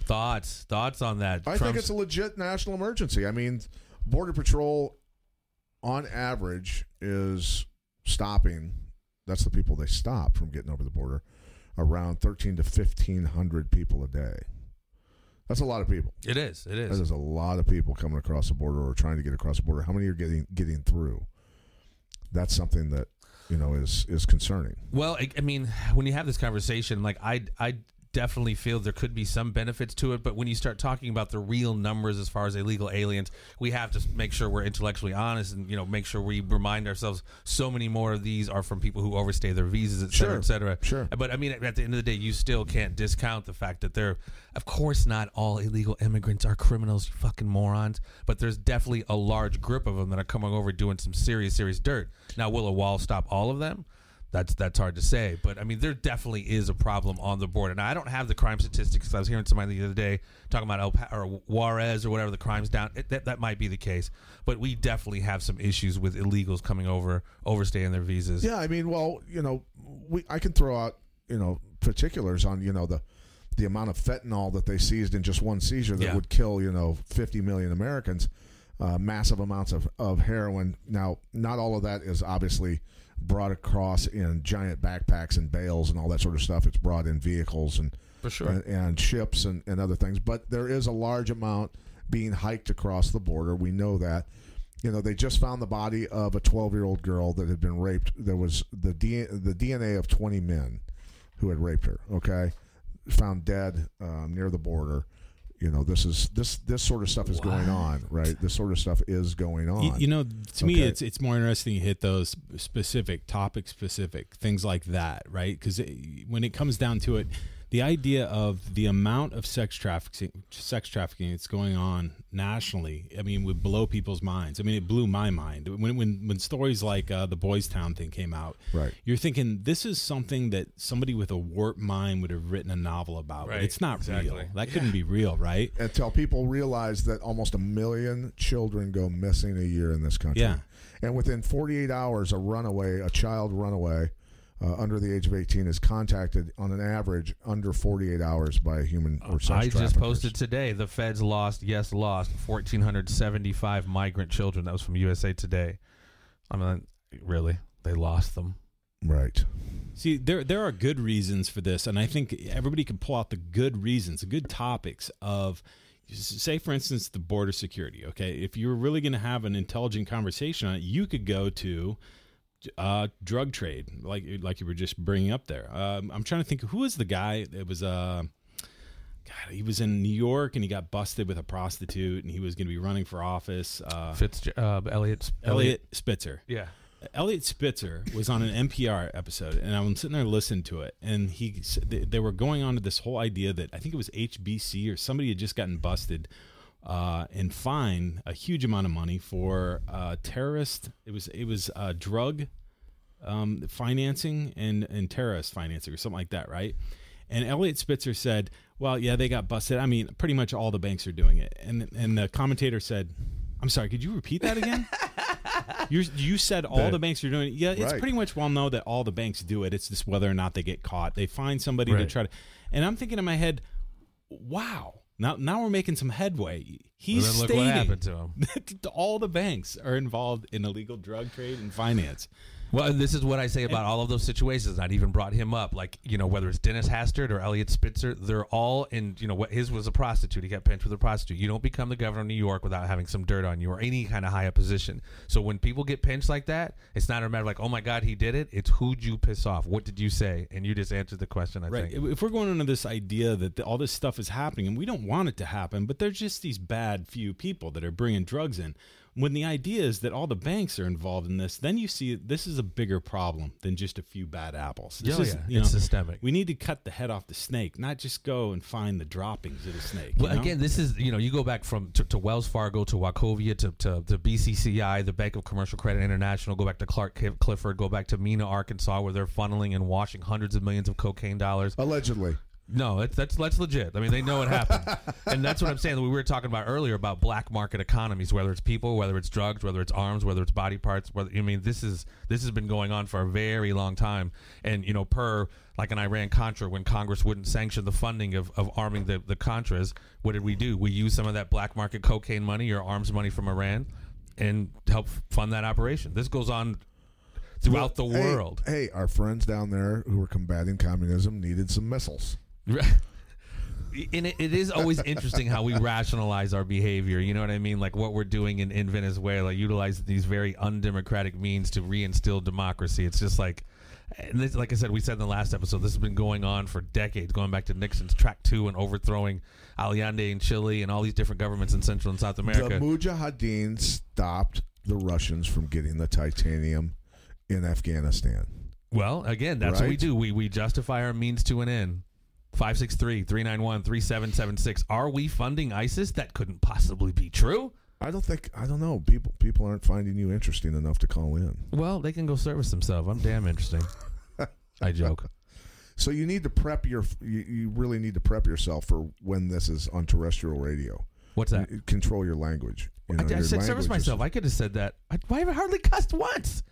Thoughts, thoughts on that? I think it's a legit national emergency. I mean, Border Patrol, on average, is stopping. That's the people they stop from getting over the border. Around thirteen to fifteen hundred people a day. That's a lot of people. it is. It That is. is a lot of people coming across the border or trying to get across the border. How many are getting getting through? That's something that you know is is concerning. Well, I, I mean, when you have this conversation, like I, I definitely feel there could be some benefits to it, but when you start talking about the real numbers as far as illegal aliens, we have to make sure we're intellectually honest and you know make sure we remind ourselves so many more of these are from people who overstay their visas, et cetera, Sure. et cetera. Sure. But I mean, at the end of the day, you still can't discount the fact that they're, of course, not all illegal immigrants are criminals, you fucking morons. But there's definitely a large group of them that are coming over doing some serious, serious dirt. Now, will a wall stop all of them? That's that's hard to say, but I mean, there definitely is a problem on the border. Now, I don't have the crime statistics. I was hearing somebody the other day talking about El pa- or Juarez or whatever the crimes down. It, that that might be the case, but we definitely have some issues with illegals coming over, overstaying their visas. Yeah, I mean, well, you know, we I can throw out you know particulars on you know the the amount of fentanyl that they seized in just one seizure that Yeah. would kill you know 50 million Americans, uh, massive amounts of of heroin. Now, not all of that is obviously brought across in giant backpacks and bales and all that sort of stuff. It's brought in vehicles and For sure. and, and ships and, and other things. But there is a large amount being hiked across the border. We know that. You know, they just found the body of a 12 year old girl that had been raped. There was the D, the DNA of 20 men who had raped her. Okay, found dead um, near the border. You know, this is this this sort of stuff is going on, right? This sort of stuff is going on. You, you know, to me, it's it's more interesting to hit those specific topic specific things like that, right? Because when it comes down to it, the idea of the amount of sex trafficking, sex trafficking that's going on nationally, I mean, would blow people's minds. I mean, it blew my mind when when when stories like uh, the Boys Town thing came out. Right. You're thinking this is something that somebody with a warped mind would have written a novel about. Right, It's not exactly. real. That couldn't be real, right? until people realize that almost a million children go missing a year in this country. Yeah. And within 48 hours, a runaway, a child runaway uh, under the age of 18 is contacted on an average under 48 hours by a human or sex I just posted today. The feds lost, yes, lost 1,475 migrant children. That was from USA Today. I mean, really, they lost them. Right. See, there there are good reasons for this, and I think everybody can pull out the good reasons, the good topics of, say, for instance, the border security. Okay, if you were really going to have an intelligent conversation on it, you could go to uh, drug trade, like like you were just bringing up there. Um, I'm trying to think who was the guy that was. Uh, God, he was in New York and he got busted with a prostitute, and he was going to be running for office. Uh, Fitz, uh, Elliot, Elliot Spitzer. Yeah. Elliot Spitzer was on an NPR episode, and I'm sitting there listening to it, and he they they were going on to this whole idea that I think it was HSBC or somebody had just gotten busted uh, and fined a huge amount of money for uh, terrorist. It was it was uh, drug um, financing and and terrorist financing or something like that, right? And Elliot Spitzer said, "Well, yeah, they got busted. I mean, pretty much all the banks are doing it." And and the commentator said, "I'm sorry, could you repeat that again?" <laughs> you you said all the banks are doing it. Yeah, it's Right. pretty much well known that all the banks do it. It's just whether or not they get caught. They find somebody to try to. And I'm thinking in my head, wow. Now, now we're making some headway. He's Well, stating what happened to him. <laughs> all the banks are involved in illegal drug trade and finance. Well, and this is what I say about all of those situations. I'd even brought him up, like you know, whether it's Dennis Hastert or Elliot Spitzer, they're all in. You know, what his was a prostitute. He got pinched with a prostitute. You don't become the governor of New York without having some dirt on you or any kind of high up position. So when people get pinched like that, it's not a matter of like, oh my God, he did it. It's who'd you piss off? What did you say? And you just answered the question. I Right. think. If we're going into this idea that all this stuff is happening and we don't want it to happen, but there's just these bad few people that are bringing drugs in. When the idea is that all the banks are involved in this, then you see this is a bigger problem than just a few bad apples. This Oh, is, yeah. you It's know, systemic. We need to cut the head off the snake, not just go and find the droppings of the snake. Well, know? again, this is you know you go back from to, to Wells Fargo to Wachovia to, to to BCCI, the Bank of Commercial Credit International. Go back to Clark Clifford. Go back to Mena, Arkansas, where they're funneling and washing hundreds of millions of cocaine dollars. Allegedly. No, it's, that's that's legit. I mean, they know it happened, <laughs> and that's what I'm saying. We were talking about earlier about black market economies, whether it's people, whether it's drugs, whether it's arms, whether it's body parts. Whether I mean, this is this has been going on for a very long time, and you know, per like an Iran Contra, when Congress wouldn't sanction the funding of, of arming the the Contras, what did we do? We used some of that black market cocaine money or arms money from Iran, and help fund that operation. This goes on throughout the Hey, world. Hey, our friends down there who were combating communism needed some missiles. And it, it is always interesting how we <laughs> rationalize our behavior. You know what I mean? Like what we're doing in, in Venezuela, utilizing these very undemocratic means to reinstill democracy. It's just like, this, like I said, we said in the last episode, this has been going on for decades, going back to Nixon's track two and overthrowing Allende in Chile and all these different governments in Central and South America. The Mujahideen stopped the Russians from getting the titanium in Afghanistan. Well, again, that's what we do. We we justify our means to an end. 563-391-3776. Are we funding ISIS? That couldn't possibly be true. I don't think I don't know. People people aren't finding you interesting enough to call in. Well, they can go service themselves. I'm damn interesting. I joke. <laughs> So you need to prep your you, you really need to prep yourself for when this is on terrestrial radio. What's that? You- Control your language. You I, know, I your said service language is- myself. I could have said that. I, why have I hardly cussed once?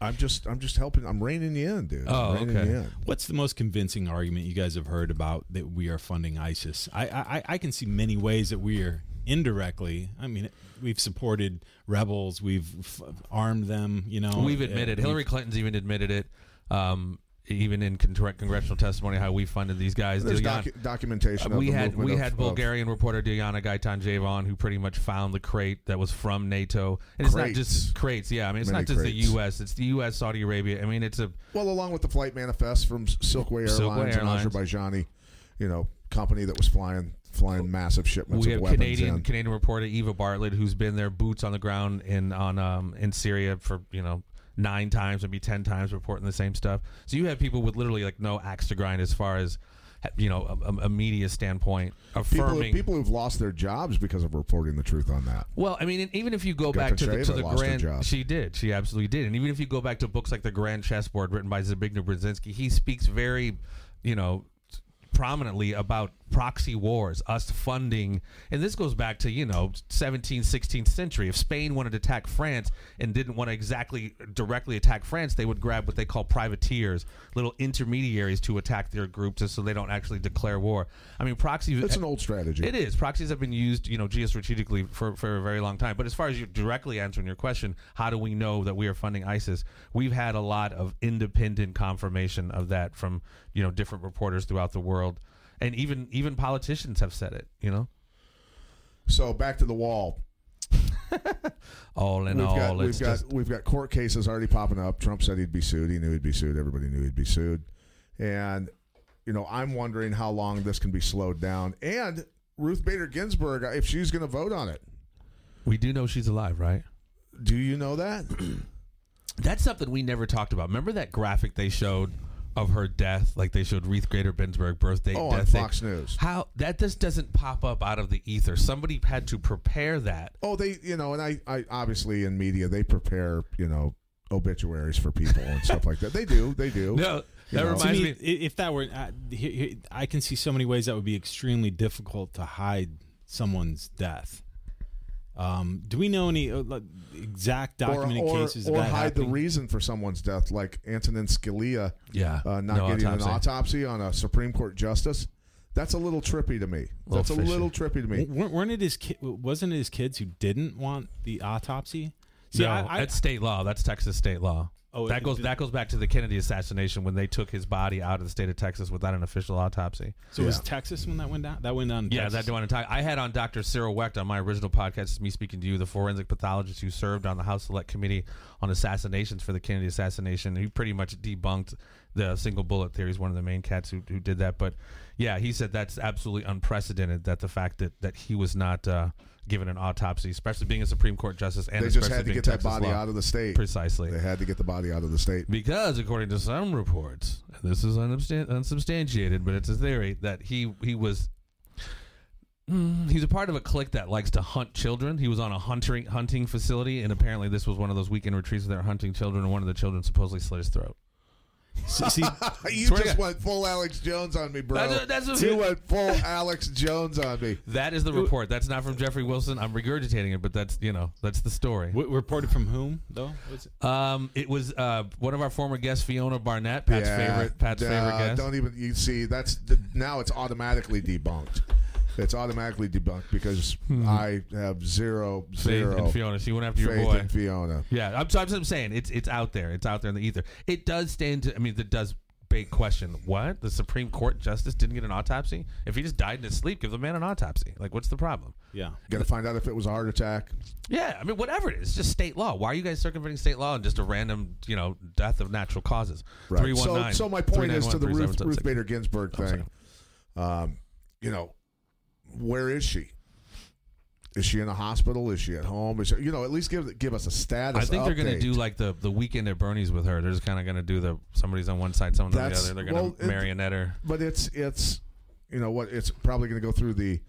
I'm just I'm just helping. I'm reining you in, dude. Oh, okay. What's the most convincing argument you guys have heard about that we are funding ISIS? I I, I can see many ways that we are indirectly. I mean, we've supported rebels, we've f- armed them. You know, We've uh, admitted. we've- Hillary Clinton's even admitted it. Um, even in con- congressional testimony, how we funded these guys. There's docu- documentation. Of we the had we of- had of- Bulgarian reporter Diana Gaytandzhieva who pretty much found the crate that was from NATO, and it's not Crates. just crates. Yeah, I mean it's Many not just crates. the U.S. It's the U.S. Saudi Arabia. I mean it's a Well, along with the flight manifest from Silkway Airlines, Silkway Airlines. and Azerbaijani, you know, company that was flying flying massive shipments we of have weapons Canadian in. Canadian reporter Eva Bartlett who's been there boots on the ground in on um in Syria for you know nine times maybe ten times reporting the same stuff. So you have people with literally like no axe to grind as far as you know a, a media standpoint People, affirming. people who've lost their jobs because of reporting the truth on that. Well, I mean, even if you go back to the, to the grand, job. she did, she absolutely did, and even if you go back to books like the Grand Chessboard, written by Zbigniew Brzezinski, he speaks very, you know, prominently about proxy wars, us funding, and this goes back to you know 17th, 16th century. If Spain wanted to attack France and didn't want to exactly directly attack France, they would grab what they call privateers, little intermediaries to attack their groups, just so they don't actually declare war. I mean, proxy. It's an old strategy. It is. Proxies have been used, you know, geostrategically for, for a very long time. But as far as you directly answering your question, how do we know that we are funding ISIS? We've had a lot of independent confirmation of that from, you know, different reporters throughout the world. And even even politicians have said it, you know? So back to the wall. <laughs> All in we've all, got we've got we've got court cases already popping up. Trump said he'd be sued. He knew he'd be sued. Everybody knew he'd be sued. And you know, I'm wondering how long this can be slowed down. And Ruth Bader Ginsburg, if she's going to vote on it, we do know she's alive, right? do you know that? <clears throat> That's something we never talked about. Remember that graphic they showed of her death? Like they showed Ruth Bader Ginsburg birthday date, Oh, on death date. Fox News. How that just doesn't pop up out of the ether. Somebody had to prepare that. Oh, they, you know, and I, I obviously in media they prepare, you know, obituaries for people and stuff like that. They do, they do. <laughs> No, that know. Reminds me, me. if that were, uh, he- he- I can see so many ways that would be extremely difficult to hide someone's death. Um, do we know any uh, exact documented or, cases of or that hide the reason for someone's death, like Antonin Scalia Yeah, uh, not no getting autopsy. an autopsy on a Supreme Court justice. That's a little trippy to me. Little That's a little trippy to me. W- weren't weren't it his ki- wasn't it his kids who didn't want the autopsy? See, no, I, I, that's state law. That's Texas state law. Oh, that it- goes it- that goes back to the Kennedy assassination when they took his body out of the state of Texas without an official autopsy. so it was Texas when that went down. That went down. Yeah, Texas. that do want to talk. I had on Dr. Cyril Wecht on my original podcast. It's me speaking to you, the forensic pathologist who served on the House Select Committee on assassinations for the Kennedy assassination. He pretty much debunked the single bullet theory. is one of the main cats who, who did that. But yeah, he said that's absolutely unprecedented. That the fact that that he was not uh, given an autopsy, especially being a Supreme Court justice, and They just had to get that Texas body law. out of the state. precisely. They had to get the body out of the state. Because according to some reports, and this is unsubstantiated, but it's a theory that he he was mm, he's a part of a clique that likes to hunt children. He was on a hunting hunting facility, and apparently this was one of those weekend retreats where they're hunting children, and one of the children supposedly slit his throat. See, see, <laughs> you just God. went full Alex Jones on me, bro. That's- that's what- you went full Alex Jones on me. That is the report. That's not from Jeffrey Wilson. I'm regurgitating it, but that's you know that's the story. w- reported from whom though? It? Um, it was uh, one of our former guests, Fiona Barnett, Pat's favorite, Pat's uh, favorite guest. Don't even you see that's now it's automatically debunked. It's automatically debunked because I have zero Hmm. Faith zero in Fiona. She went after your faith boy. in Fiona. Yeah, I'm, so I'm, I'm saying it's it's out there. It's out there in the ether. It does stand to. I mean, it does big question. What the Supreme Court justice didn't get an autopsy? If he just died in his sleep, give the man an autopsy. Like, what's the problem? Yeah. Got to find out if it was a heart attack. Yeah, I mean, whatever it is, it's just state law. Why are you guys circumventing state law and just a random, you know, death of natural causes? Right. Three So, so my point is to the Ruth, Ruth Bader Ginsburg Oh, thing. Um, you know, where is she? Is she in a hospital? Is she at home? Is she, you know, at least give give us a status. I think they're going to update. do like the the weekend at Bernie's with her. They're just kind of going to do the somebody's on one side, someone on the other. They're going well, to it- marionette her. but it's it's you know what it's probably going to go through the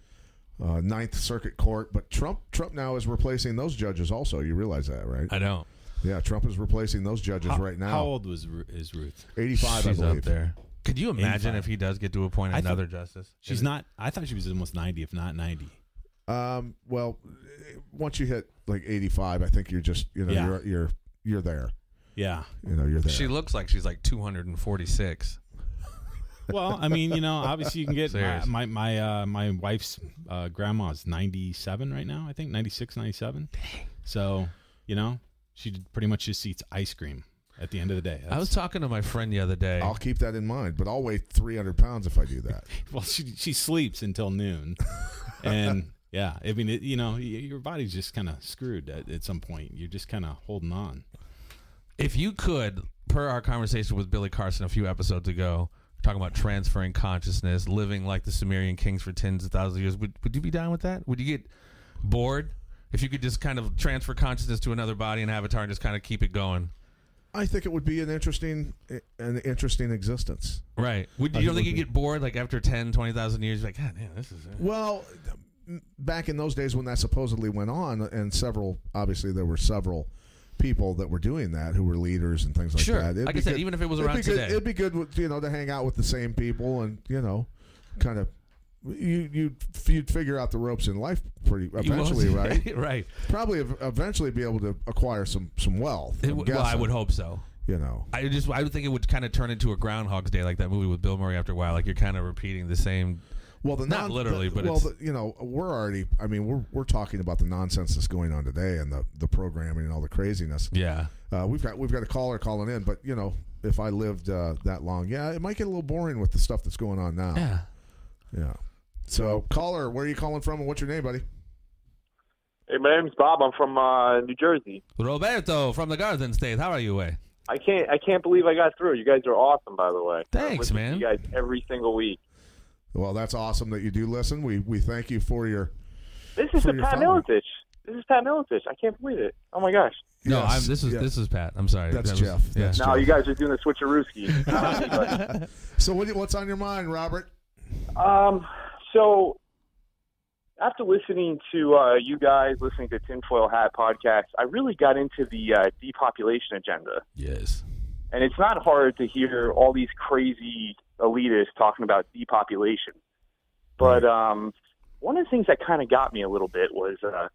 uh, Ninth Circuit Court. But Trump Trump now is replacing those judges. Also, you realize that, right? I know. Yeah, Trump is replacing those judges How, right now. How old was Ru- is Ruth? Eighty-five, She's I believe. up there. Could you imagine 85. if he does get to appoint I think- another justice? She's not. I thought she was almost ninety, if not ninety. Um, well, once you hit like eighty-five, I think you're just you know Yeah. you're you're you're there. Yeah. You know you're there. She looks like she's like 246. <laughs> Well, I mean, you know, obviously you can get my Serious. my my, uh, my wife's uh, grandma's 97 right now, I think 96, 97. So, you know, she pretty much just eats ice cream at the end of the day. I was talking to my friend the other day. I'll keep that in mind, but I'll weigh three hundred pounds if I do that. <laughs> well, she she sleeps until noon, <laughs> and yeah, I mean, it, you know, your body's just kind of screwed at, at some point. You're just kind of holding on. If you could, per our conversation with Billy Carson a few episodes ago, talking about transferring consciousness, living like the Sumerian kings for tens of thousands of years, would, would you be down with that? Would you get bored if you could just kind of transfer consciousness to another body and avatar and just kind of keep it going? I think it would be an interesting eh, an interesting existence. Right. Would I you don't think think you would get bored like after 10, 20,000 years? Like, God damn, this is. Eh. Well, back in those days when that supposedly went on, and several obviously there were several people that were doing that who were leaders and things like Sure. that. It'd Like I said, good- even if it was it'd around good, today. it'd be good, you know, to hang out with the same people and you know, kind of. You you you'd figure out the ropes in life pretty eventually, <laughs> right? right. Probably eventually be able to acquire some some wealth. W- well, I would hope so. You know, I just I would think it would kind of turn into a Groundhog's Day like that movie with Bill Murray after a while. Like you're kind of repeating the same. Well, the Not literally, the- but well, it's- the, you know, we're already. I mean, we're we're talking about the nonsense that's going on today and the the programming and all the craziness. Yeah. Uh, we've got we've got a caller calling in, but you know, if I lived uh, that long, yeah, it might get a little boring with the stuff that's going on now. Yeah. Yeah. So, caller, where are you calling from, and what's your name, buddy? Hey, my name's Bob. I'm from uh, New Jersey. Roberto from the Garden State. How are you, way? I can't. I can't believe I got through. You guys are awesome, by the way. I Thanks, listen to man. You guys every single week. Well, that's awesome that you do listen. We we thank you for your. This is the Pat following. Miletich. This is Pat Miletich. I can't believe it. Oh my gosh. No, Yes, I'm. This is yeah. this is Pat. I'm sorry. That's That was- Jeff. Yeah. That's Now Jeff. you guys are doing the switcherooski. Not <laughs> me, <laughs> So, what, what's on your mind, Robert? Um, so after listening to uh, you guys, listening to Tinfoil Hat podcast, I really got into the uh, depopulation agenda. Yes. And it's not hard to hear all these crazy elitists talking about depopulation. But um, one of the things that kind of got me a little bit was uh,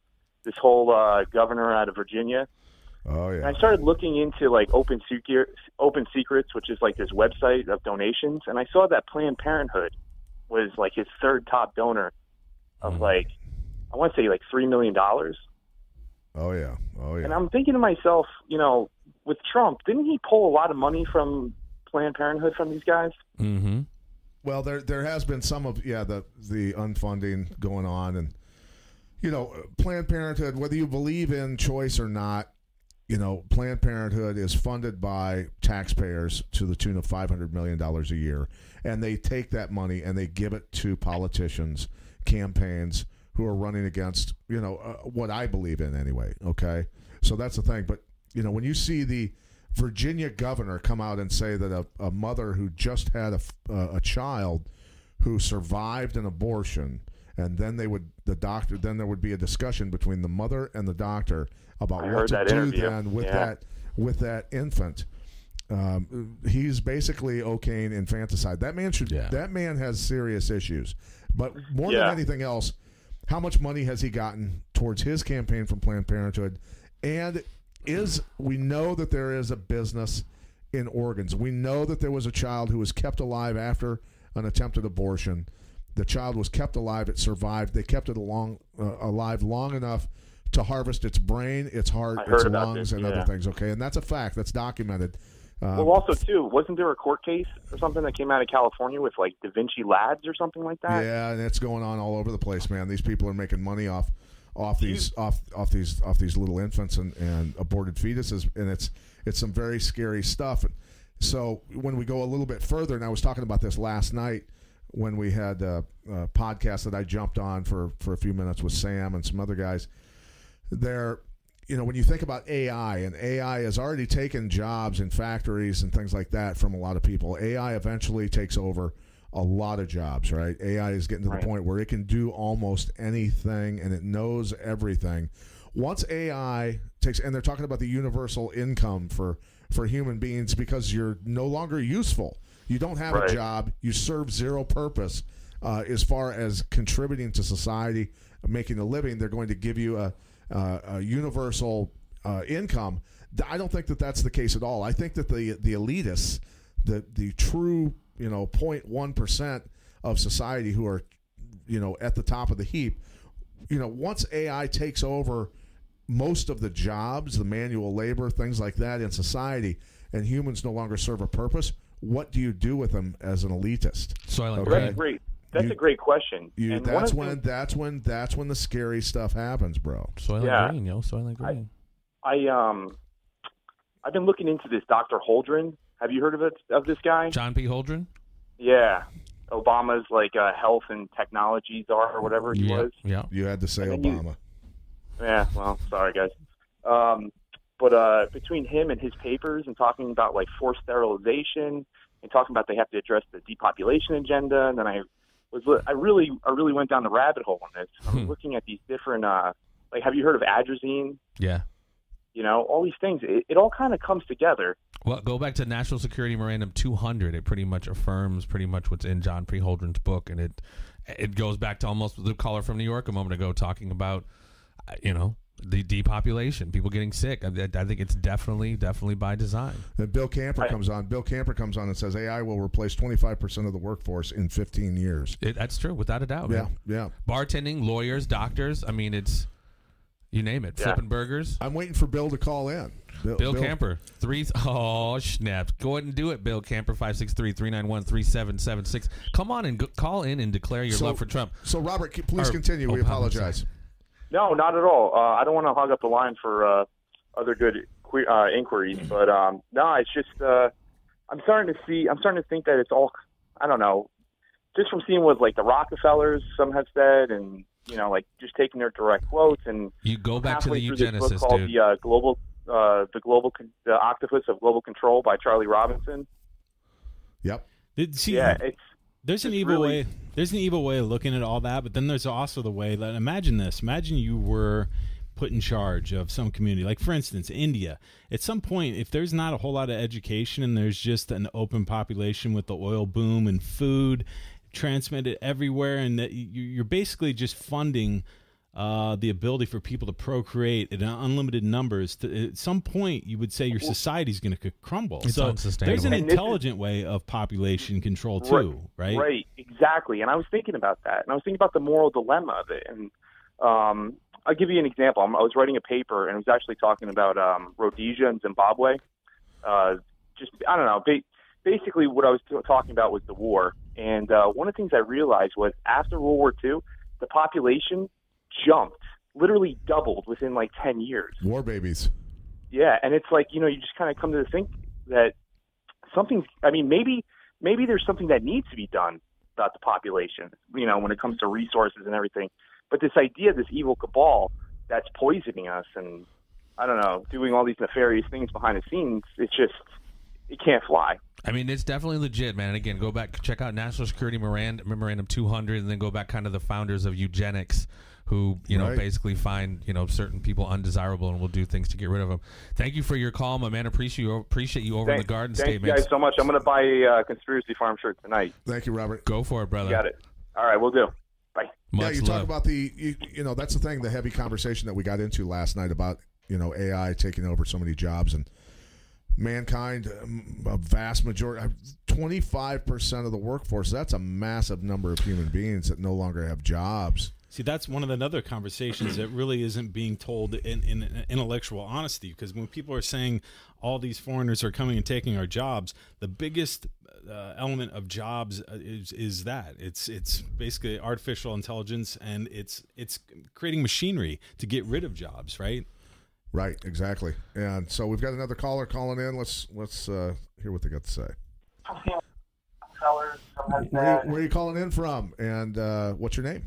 this whole uh, governor out of Virginia. Oh And yeah. I started looking into like Open Secret, Open Secrets, which is like this website of donations, and I saw that Planned Parenthood was like his third top donor of Mm-hmm. like I want to say like three million dollars. Oh yeah. Oh yeah. And. I'm thinking to myself, you know, with Trump, didn't he pull a lot of money from Planned Parenthood from these guys? Mm-hmm. Well, there there has been some of yeah the the unfunding going on, and you know Planned Parenthood, whether you believe in choice or not, you know Planned Parenthood is funded by taxpayers to the tune of five hundred million dollars a year, and they take that money and they give it to politicians, campaigns who are running against you know uh, what I believe in anyway. Okay, so that's the thing, but you know when you see the Virginia governor come out and say that a, a mother who just had a, uh, a child who survived an abortion and then they would the doctor then there would be a discussion between the mother and the doctor about I what to do interview. then with Yeah. that with that infant Um, he's basically okaying infanticide. That man should. Yeah. That man has serious issues. But more Yeah. than anything else, how much money has he gotten towards his campaign from Planned Parenthood? And is we know that there is a business in organs. We know that there was a child who was kept alive after an attempted abortion. The child was kept alive. It survived. They kept it along, uh, alive long enough to harvest its brain, its heart, its lungs, and other things. Okay, and that's a fact. That's documented. Um, Well, also too, wasn't there a court case or something that came out of California with like Da Vinci Labs or something like that? Yeah, and it's going on all over the place, man. These people are making money off off these off off these off these little infants and, and aborted fetuses, and it's it's some very scary stuff. So when we go a little bit further, and I was talking about this last night when we had a, a podcast that I jumped on for for a few minutes with Sam and some other guys. There, you know, when you think about AI, and AI has already taken jobs in factories and things like that from a lot of people. AI eventually takes over a lot of jobs, right? AI is getting to Right. the point where it can do almost anything and it knows everything. Once AI takes, and they're talking about the universal income for for human beings because you're no longer useful. You don't have a job. You serve zero purpose uh, as far as contributing to society, making a living. They're going to give you a, a, a universal uh, income. I don't think that that's the case at all. I think that the the elitists, the the true you know 0.1 percent of society who are you know at the top of the heap, you know once AI takes over most of the jobs, the manual labor, things like that in society, and humans no longer serve a purpose, what do you do with them as an elitist? Soylent Okay. That's Green. great. That's You- a great question. You, and that's of the when things that's when that's when the scary stuff happens, bro. Soylent Yeah. Green, yo. Soylent Green. I um, I've been looking into this Dr. Holdren. Have you heard of it of this guy? John P. Holdren. Yeah, Obama's like uh, health and technology czar or whatever he yeah. was. Yeah. You had to say And then you- Obama. Yeah, well, sorry guys. Um, but uh, between him and his papers and talking about like forced sterilization and talking about they have to address the depopulation agenda, and then I was I really I really went down the rabbit hole on this. I was Hmm. looking at these different uh, like have you heard of atrazine? Yeah. You know, all these things. It, it all kind of comes together. Well, go back to National Security Memorandum 200. It pretty much affirms pretty much what's in John P. Holdren's book, and it it goes back to almost the caller from New York a moment ago talking about, uh, you know, the depopulation, people getting sick. I, I think it's definitely definitely by design. Then Bill Camper Right. comes on. Bill Camper comes on and says AI will replace 25% of the workforce in 15 years. It, that's true, without a doubt. Yeah, man. yeah. Bartending, lawyers, doctors. I mean, it's you name it. Yeah. Flipping burgers. I'm waiting for Bill to call in. Bill Camper, three <laughs> oh snaps! Go ahead and do it, Bill Camper, 563-391-3776. Come on and go, call in and declare your So- love for Trump. So, Robert, please Or- continue. oh, we Pop, I'm apologize. No, not at all. Uh, I don't want to hog up the line for uh, other good que- uh, inquiries, but um, no, it's just uh, I'm starting to see. I'm starting to think that it's all. I don't know, just from seeing what like the Rockefellers some have said, and you know, like just taking their direct quotes and You go back to the through book called dude. the uh, global, uh, the global, con- the octopus of global control by Charlie Robinson. Yep. Did- See, Yeah, it's there's an evil really- way. There's an evil way of looking at all that, but then there's also the way that imagine this. Imagine you were put in charge of some community, like for instance, India. At some point, if there's not a whole lot of education and there's just an open population with the oil boom and food transmitted everywhere, and that you're basically just funding. Uh, the ability for people to procreate in unlimited numbers. To, at some point, you would say your society is going to crumble. It's so there's an this is- intelligent way of population control too, right? Right, exactly. And I was thinking about that, and I was thinking about the moral dilemma of it. And um, I'll give you an example. I'm, I was writing a paper, and it was actually talking about um, Rhodesia and Zimbabwe. Uh, just I don't know. Ba- basically, what I was t- talking about was the war. And uh, one of the things I realized was after World War II, the population jumped, literally doubled within like 10 years. War babies. Yeah, and it's like you know you just kind of come to think that something's. I mean, maybe maybe there's something that needs to be done about the population. You know, when it comes to resources and everything. But this idea, this evil cabal that's poisoning us, and I don't know, doing all these nefarious things behind the scenes, it's just it can't fly. I mean, it's definitely legit, man. And again, go back, check out National Security Memorandum, Memorandum 200, and then go back kind of the founders of eugenics who you know Right. basically find you know certain people undesirable and will do things to get rid of them. Thank you for your call, my man. Appreciate you appreciate you over in the garden thank you guys so much. I'm going to buy a uh, conspiracy farm shirt tonight. Thank you, Robert. Go for it, brother. Got it. All right, we'll do. Bye. Much yeah, you love. talk about the you, you know that's the thing the heavy conversation that we got into last night about you know AI taking over so many jobs and mankind um, a vast majority 25% of the workforce that's a massive number of human beings that no longer have jobs See, that's one of the other conversations that really isn't being told in, in intellectual honesty. Because when people are saying all these foreigners are coming and taking our jobs, the biggest uh, element of jobs uh, is is that. It's it's basically artificial intelligence and it's it's creating machinery to get rid of jobs, right? right exactly. And so we've got another caller calling in. Let's let's uh, hear what they got to say. Where, where are you calling in from? And uh, what's your name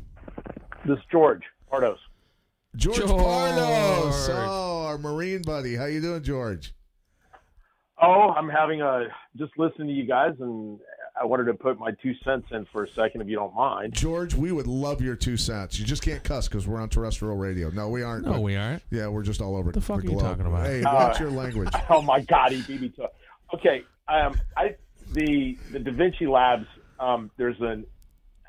This is George Pardos. George, George. Pardos. Oh, our Marine buddy. How you doing, George? Oh, I'm having a just listening to you guys, and I wanted to put my two cents in for a second, if you don't mind. George, we would love your two cents. You just can't cuss because we're on terrestrial radio. No, we aren't. No, but- we aren't. Yeah, we're just all over The fuck are you globe. talking about? Hey, Uh, watch your language. <laughs> Oh my God, he beat me to it. Okay, um, I the the Da Vinci Labs. Um, there's an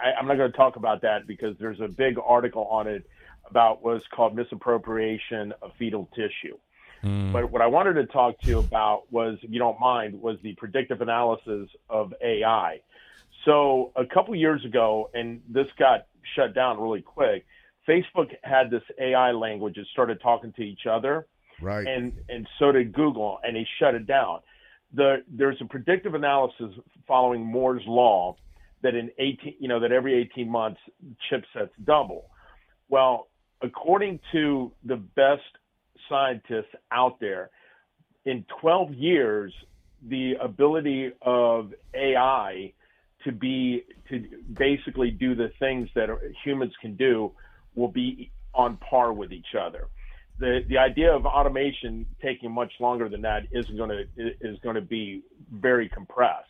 I, I'm not going to talk about that because there's a big article on it about what's called misappropriation of fetal tissue. Hmm. But what I wanted to talk to you about was, if you don't mind, was the predictive analysis of AI. So a couple years ago, and this got shut down really quick. Facebook had this AI language that started talking to each other, Right. and and so did Google, and they shut it down. The there's a predictive analysis following Moore's law that in 18, you know, that every 18 months chipsets double. Well, according to the best scientists out there, in 12 years, the ability of AI to be to basically do the things that humans can do will be on par with each other. The the idea of automation taking much longer than that is going to is going to be very compressed.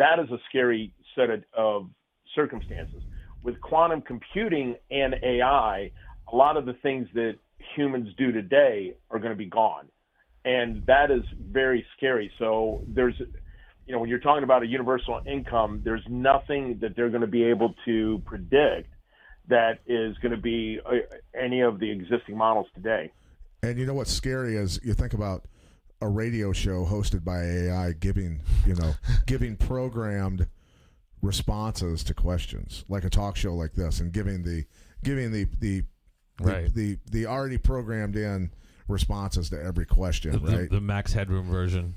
That is a scary set of, of circumstances. With quantum computing and AI, a lot of the things that humans do today are going to be gone, and that is very scary. So there's you know, when you're talking about a universal income, there's nothing that they're going to be able to predict that is going to be uh, any of the existing models today. And you know what's scary is you think about a radio show hosted by AI giving, you know, <laughs> giving programmed responses to questions, like a talk show like this, and giving the giving the the the, Right. the, the already programmed in responses to every question, The, the- right? the Max Headroom version.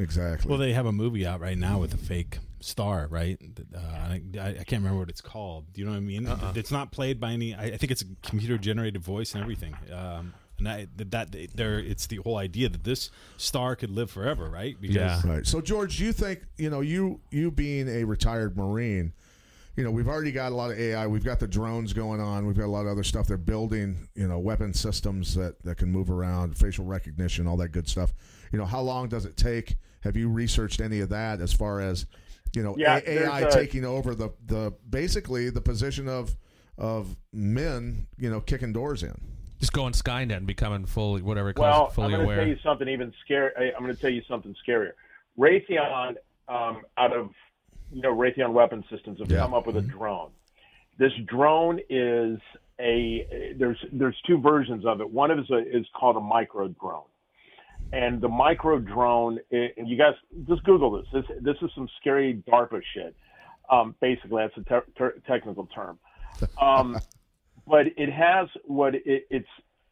exactly. Well, they have a movie out right now with a fake star, right? Uh, I, I I can't remember what it's called. Do you know what I mean? It's not played by any. I, I think it's a computer generated voice and everything. Um, and that, that there, it's the whole idea that this star could live forever, right? Because Yeah. Right. So George, you think you know you you being a retired Marine, you know we've already got a lot of AI. We've got the drones going on. We've got a lot of other stuff. They're building you know weapon systems that that can move around, facial recognition, all that good stuff. You know how long does it take? Have you researched any of that as far as you know Yeah, A- AI a- uh, taking over the the basically the position of of men you know kicking doors in. Just going Skynet and becoming fully whatever it calls Well, it, fully I'm going to tell you something even scary. I'm going to tell you something scarier. Raytheon, um, out of you know Raytheon Weapon Systems, have Yeah. come up with a drone. This drone is a there's there's two versions of it. One is a, is called a micro drone, and the micro drone. i- And you guys just Google this. This this is some scary DARPA shit. Um, basically, that's a ter- ter- technical term. Um, <laughs> but it has what it, it's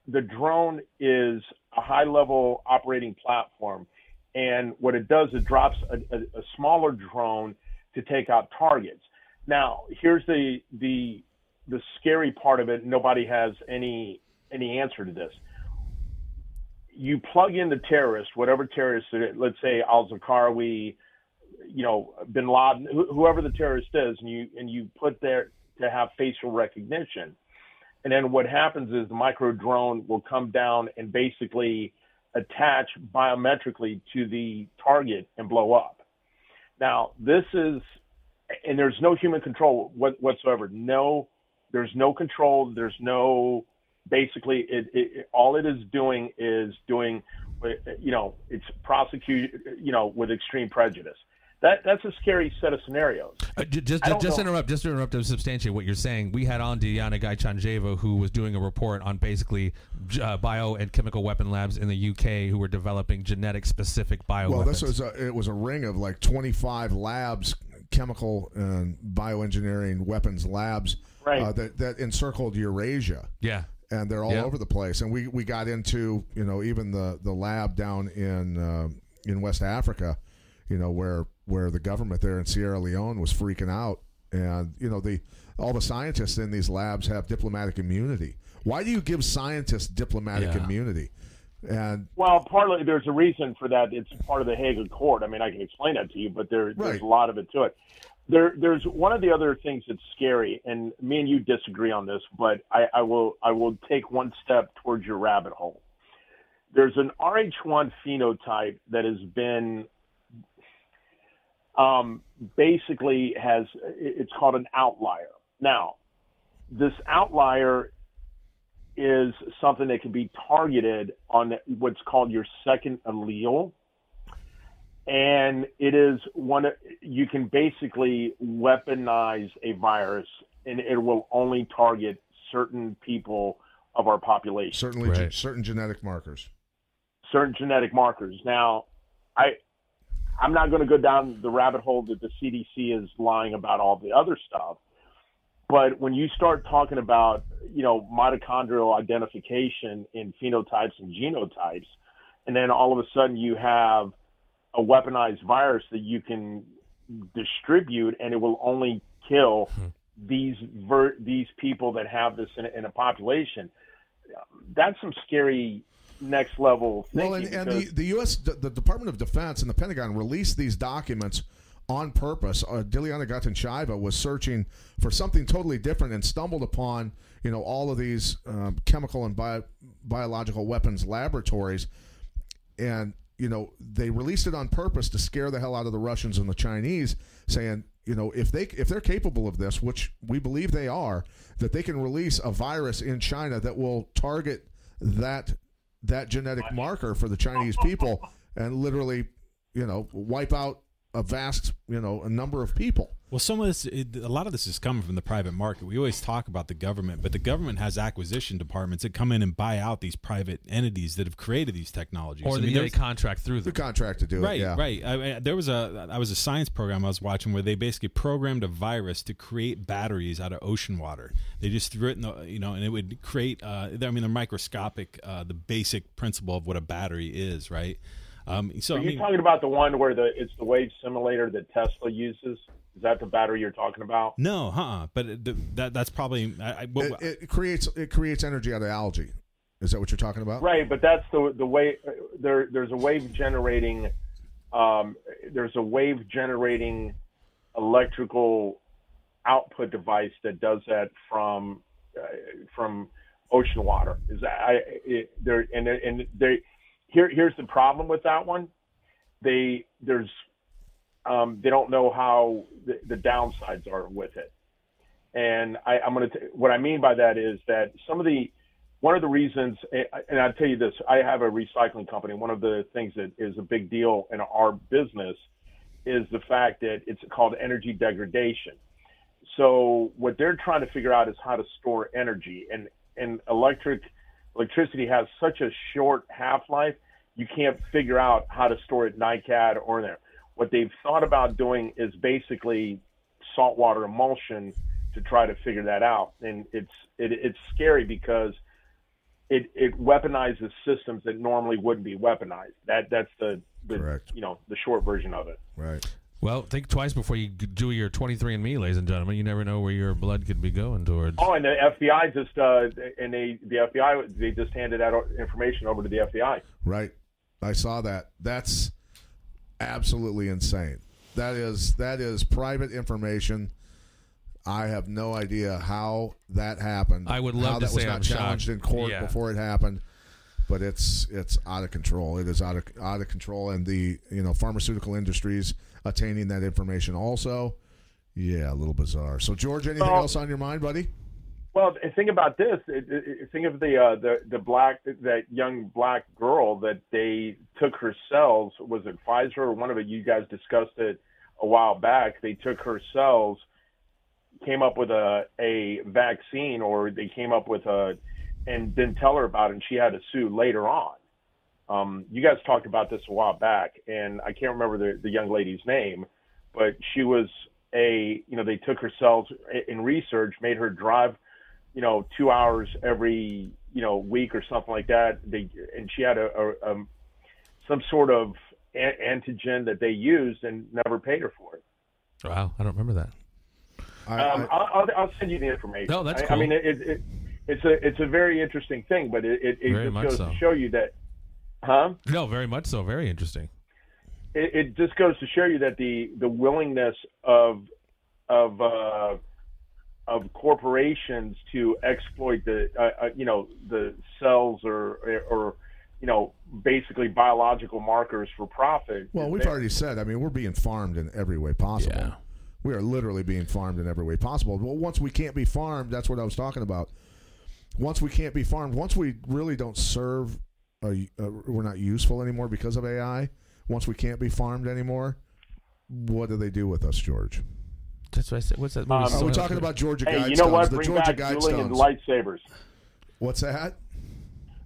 the drone is a high level operating platform. And what it does it drops a, a, a smaller drone to take out targets. Now here's the the the scary part of it. Nobody has any any answer to this. You plug in the terrorist whatever terrorist let's say al-Zarqawi you know bin laden wh- whoever the terrorist is and you and you put there to have facial recognition and then what happens is the micro drone will come down and basically attach biometrically to the target and blow up. Now, this is, and there's no human control what, whatsoever. No, There's no control. There's no basically it, it, all it is doing is doing you know it's prosecute you know with extreme prejudice that that's a scary set of scenarios. Uh, just just, just interrupt, just to interrupt to substantiate what you're saying. We had on Diana Gaytandzhieva, who was doing a report on basically uh, bio and chemical weapon labs in the UK who were developing genetic specific bio. Well, this was a, it was a ring of like 25 labs, chemical and bioengineering weapons labs right. uh, that that encircled Eurasia. Yeah. And they're all Yeah. over the place, and we, we got into you know even the, the lab down in uh, in West Africa, you know where where the government there in Sierra Leone was freaking out, and you know the all the scientists in these labs have diplomatic immunity. Why do you give scientists diplomatic Yeah. immunity? And Well, partly there's a reason for that. It's part of the Hague Accord. I mean, I can explain that to you, but there, Right. there's a lot of it to it. There, there's one of the other things that's scary, and me and you disagree on this, but I, I will, I will take one step towards your rabbit hole. There's an RH1 phenotype that has been, um, basically has, it's called an outlier. Now, this outlier is something that can be targeted on what's called your second allele. And it is one you can basically weaponize a virus and it will only target certain people of our population, certainly ge- Right. certain genetic markers. certain genetic markers. Now, I I'm not going to go down the rabbit hole that the CDC is lying about all the other stuff. But when you start talking about, you know, mitochondrial identification in phenotypes and genotypes, and then all of a sudden you have a weaponized virus that you can distribute and it will only kill hmm. these ver- these people that have this in a, in a population, that's some scary next level. Well, and, and the, the U.S. D- the Department of Defense and the Pentagon released these documents on purpose. Uh, Dilyana was searching for something totally different and stumbled upon, you know, all of these um, chemical and bio- biological weapons laboratories, and you know they released it on purpose to scare the hell out of the Russians and the Chinese, saying, you know, if they if they're capable of this, which we believe they are, that they can release a virus in China that will target that that genetic marker for the Chinese people and literally, you know, wipe out a vast, you know, a number of people. Well, some of this, it, a lot of this is coming from the private market. We always talk about the government, but the government has acquisition departments that come in and buy out these private entities that have created these technologies. or I mean, they there's- contract through The contract to do Right, it, yeah. right. I, I, there was a I was a science program I was watching where they basically programmed a virus to create batteries out of ocean water. They just threw it in the you know, and it would create. Uh, I mean, they're microscopic. Uh, the basic principle of what a battery is, right? Um, so Are I you mean, talking about the one where the it's the wave simulator that Tesla uses? Is that the battery you're talking about? no, uh, but it- that that's probably. I, I, what, It, it creates it creates energy out of algae. Is that what you're talking about? Right, but that's the the way there. There's a wave generating. Um, there's a wave generating electrical output device that does that from uh, from ocean water. Is that I it, there and and they here here's the problem with that one. They there's um, they don't know how the, the downsides are with it. And I, I'm going to, what I mean by that is that some of the, one of the reasons, and I'll tell you this, I have a recycling company. One of the things that is a big deal in our business is the fact that it's called energy degradation. So what they're trying to figure out is how to store energy, and and electric electricity has such a short half life, you can't figure out how to store it NiCad or in there. What they've thought about doing is basically saltwater emulsion to try to figure that out, and it's it, it's scary because it it weaponizes systems that normally wouldn't be weaponized. That that's the, the Correct. you know the short version of it. Right. Well, think twice before you do your 23andMe, ladies and gentlemen. You never know where your blood could be going towards. Oh, and the FBI just uh, and they the FBI they just handed that information over to the FBI. Right. I saw that. That's absolutely insane. That is that is private information. I have no idea how that happened. I would love how to that was not I'm challenged shocked. in court Yeah. before it happened. But it's it's out of control. It is out of out of control, and the you know pharmaceutical industries attaining that information also. Yeah, a little bizarre. So, George, anything Well- else on your mind, buddy? Well, think about this. Think of the uh, the the black that young black girl that they took her cells. Was it Pfizer or one of it? You guys discussed it a while back. They took her cells, came up with a a vaccine, or they came up with a, and didn't tell her about it, and she had to sue later on. Um, you guys talked about this a while back, and I can't remember the, the young lady's name, but she was a, you know, they took her cells in research, made her drive, you know, two hours every, you know, week or something like that. They, and she had a, a, um some sort of a- antigen that they used and never paid her for it. Wow, I don't remember that. I, Um, I, I'll, I'll, I'll send you the information. No, that's I, I cool. mean, it, it, it's a it's a very interesting thing, but it, it, it just goes so. to show you that, huh? No, very much so. Very interesting. it, it just goes to show you that the the willingness of of uh, of corporations to exploit the uh, uh, you know the cells or or you know basically biological markers for profit. well, we've already said. I mean, we're being farmed in every way possible. Yeah. We are literally being farmed in every way possible. Well, once we can't be farmed, that's what I was talking about. Once we can't be farmed, once we really don't serve, a, uh, we're not useful anymore because of AI. Once we can't be farmed anymore, what do they do with us, George? That's what I said. What's that? Um, movie? Are we talking about Georgia Hey, Guidestones? you know what? The Bring Georgia back dueling and Guidestones. lightsabers. What's that?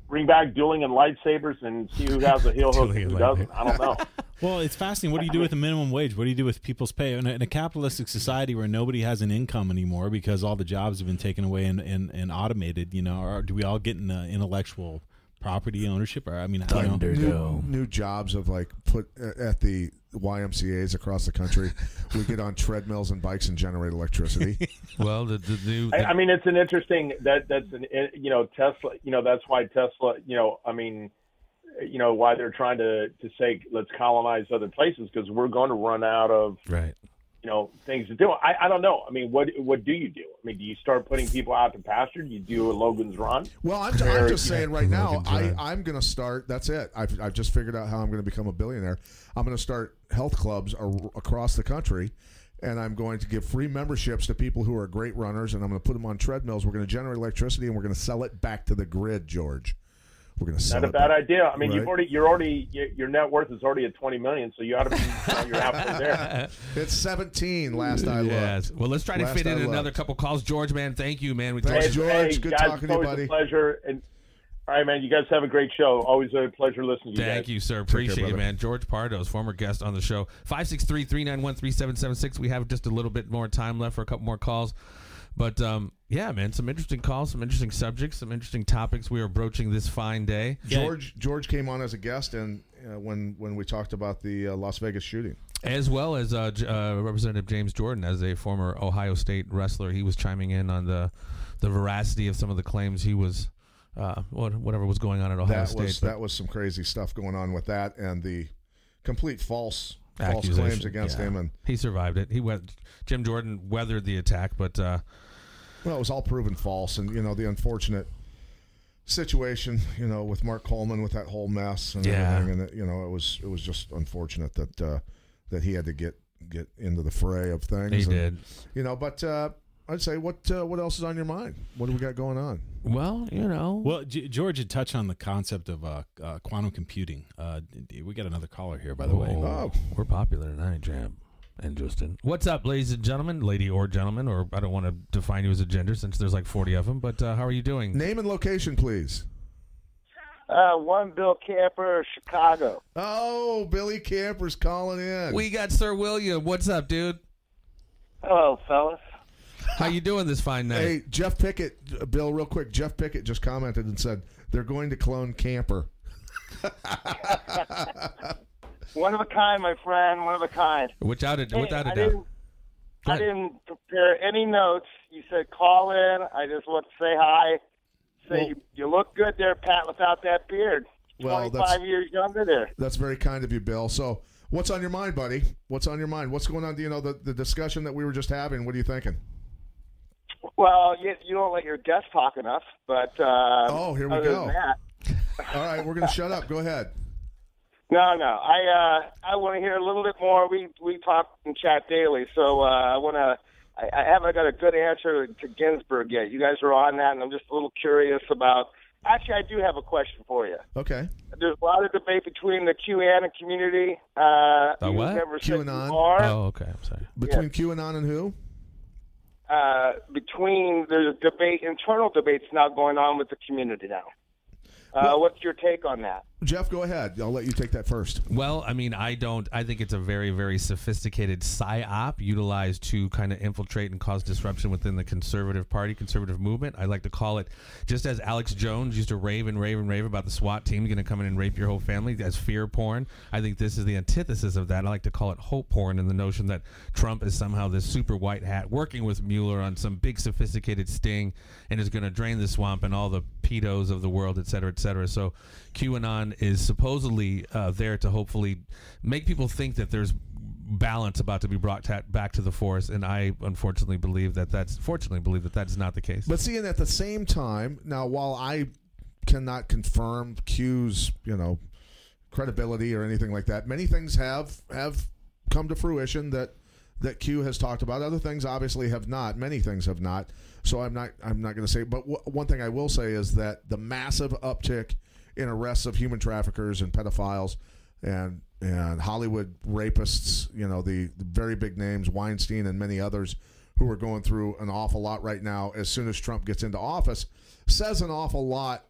Bring back dueling and lightsabers and see who has a heel <laughs> hook and who doesn't. I don't know. <laughs> Well, it's fascinating. What do you do with the minimum wage? What do you do with people's pay in a, in a capitalistic society where nobody has an income anymore because all the jobs have been taken away and, and, and automated? You know, or do we all get in uh, intellectual property ownership? Or I mean, I don't know. New, new jobs of like put uh, at the YMCA's across the country. <laughs> we get on treadmills and bikes and generate electricity. <laughs> Well, the, the new. I, I mean, it's an interesting that that's an eh, you know Tesla. You know that's why Tesla. You know, I mean, you know why they're trying to to say let's colonize other places because we're going to run out of right. You know things to do. I, I don't know. I mean, what what do you do? I mean, do you start putting people out to pasture? Do you do a Logan's Run? Well, I'm, I'm just saying right now, I, I'm going to start. That's it. I've, I've just figured out how I'm going to become a billionaire. I'm going to start health clubs ar- across the country, and I'm going to give free memberships to people who are great runners, and I'm going to put them on treadmills. We're going to generate electricity, and we're going to sell it back to the grid, George. We're going to sell Not a bad back. idea. I mean, you've already you're already your net worth is already at 20 million, so you ought to be you know, you're halfway there. <laughs> It's 17 last I looked. Yes. Well, let's try to Last fit I in another couple calls. George, man, thank you, man. We Thanks, Hey, George. hey, Good guys, talking it's to you, always buddy. A pleasure. And all right, man. You guys have a great show. Always a pleasure listening to you Thank guys. you, sir. Appreciate you, brother. man. George Pardos, former guest on the show. 563-391-3776. We have just a little bit more time left for a couple more calls. But um, yeah, man, some interesting calls, some interesting subjects, some interesting topics we are broaching this fine day. George George came on as a guest, and uh, when when we talked about the uh, Las Vegas shooting. As well as uh, J- uh, Representative James Jordan, as a former Ohio State wrestler, he was chiming in on the the veracity of some of the claims he was, uh, whatever was going on at Ohio that State. was that was some crazy stuff going on with that and the complete false false claims against Yeah. him and he survived it. He went. Jim Jordan weathered the attack, but uh, well it was all proven false and you know the unfortunate situation you know with Mark Coleman with that whole mess and Yeah. everything and it, you know it was it was just unfortunate that uh, that he had to get get into the fray of things he and, did. you know but uh, I'd say what uh, what else is on your mind what do we got going on Well, you know. Well, G- George had touched on the concept of uh, uh, quantum computing. Uh, we got another caller here, by the way. Oh. we're popular tonight, Jam and Justin. What's up, ladies and gentlemen, lady or gentleman, or I don't want to define you as a gender since there's like 40 of them. But uh, how are you doing? name and location please Uh, one Bill Camper, Chicago. oh Billy Camper's calling in We got Sir William. What's up, dude? Hello, fellas. How you doing this fine night? Hey, Jeff Pickett, uh, Bill, real quick. Jeff Pickett just commented and said they're going to clone Camper. <laughs> <laughs> One of a kind, my friend. One of a kind. Without a, Hey, without a I doubt. Didn't, Go I didn't prepare any notes. You said call in. I just want to say hi. Say Well- you, you look good there, Pat, without that beard. Well, 25 that's- years younger there. That's very kind of you, Bill. So, what's on your mind, buddy? What's on your mind? What's going on? Do you know the, the discussion that we were just having? What are you thinking? Well, you, you don't let your guests talk enough, but uh, Oh, here we go. That, All right, we're going to shut up. Go ahead. No, no. I uh, I want to hear a little bit more. We we talk and chat daily, so uh, I want to. I I, I haven't got a good answer to Ginsburg yet. You guys are on that, and I'm just a little curious about. Actually, I do have a question for you. Okay. There's a lot of debate between the QAnon community. Uh, The you what? Never said QAnon? Oh, okay. I'm sorry. Between QAnon and who? uh, between there's debate, internal debates now going on with the community now. Uh, what's your take on that? Jeff, go ahead. I'll let you take that first. Well, I mean, I don't. I think it's a very, very sophisticated psyop utilized to kind of infiltrate and cause disruption within the conservative party, conservative movement. I like to call it, just as Alex Jones used to rave and rave and rave about the SWAT team going to come in and rape your whole family as fear porn. I think this is the antithesis of that. I like to call it hope porn, and the notion that Trump is somehow this super white hat working with Mueller on some big sophisticated sting and is going to drain the swamp and all the pedos of the world, et cetera, et cetera. So QAnon is supposedly uh, there to hopefully make people think that there's balance about to be brought ta- back to the force, and I unfortunately believe that that's fortunately believe that that's not the case. But seeing at the same time, now while I cannot confirm Q's, you know, credibility or anything like that, many things have have come to fruition that that Q has talked about. Other things obviously have not. Many things have not. So I'm not I'm not going to say. But w- one thing I will say is that the massive uptick in arrests of human traffickers and pedophiles and and Hollywood rapists, you know, the, the very big names, Weinstein and many others who are going through an awful lot right now as soon as Trump gets into office, says an awful lot,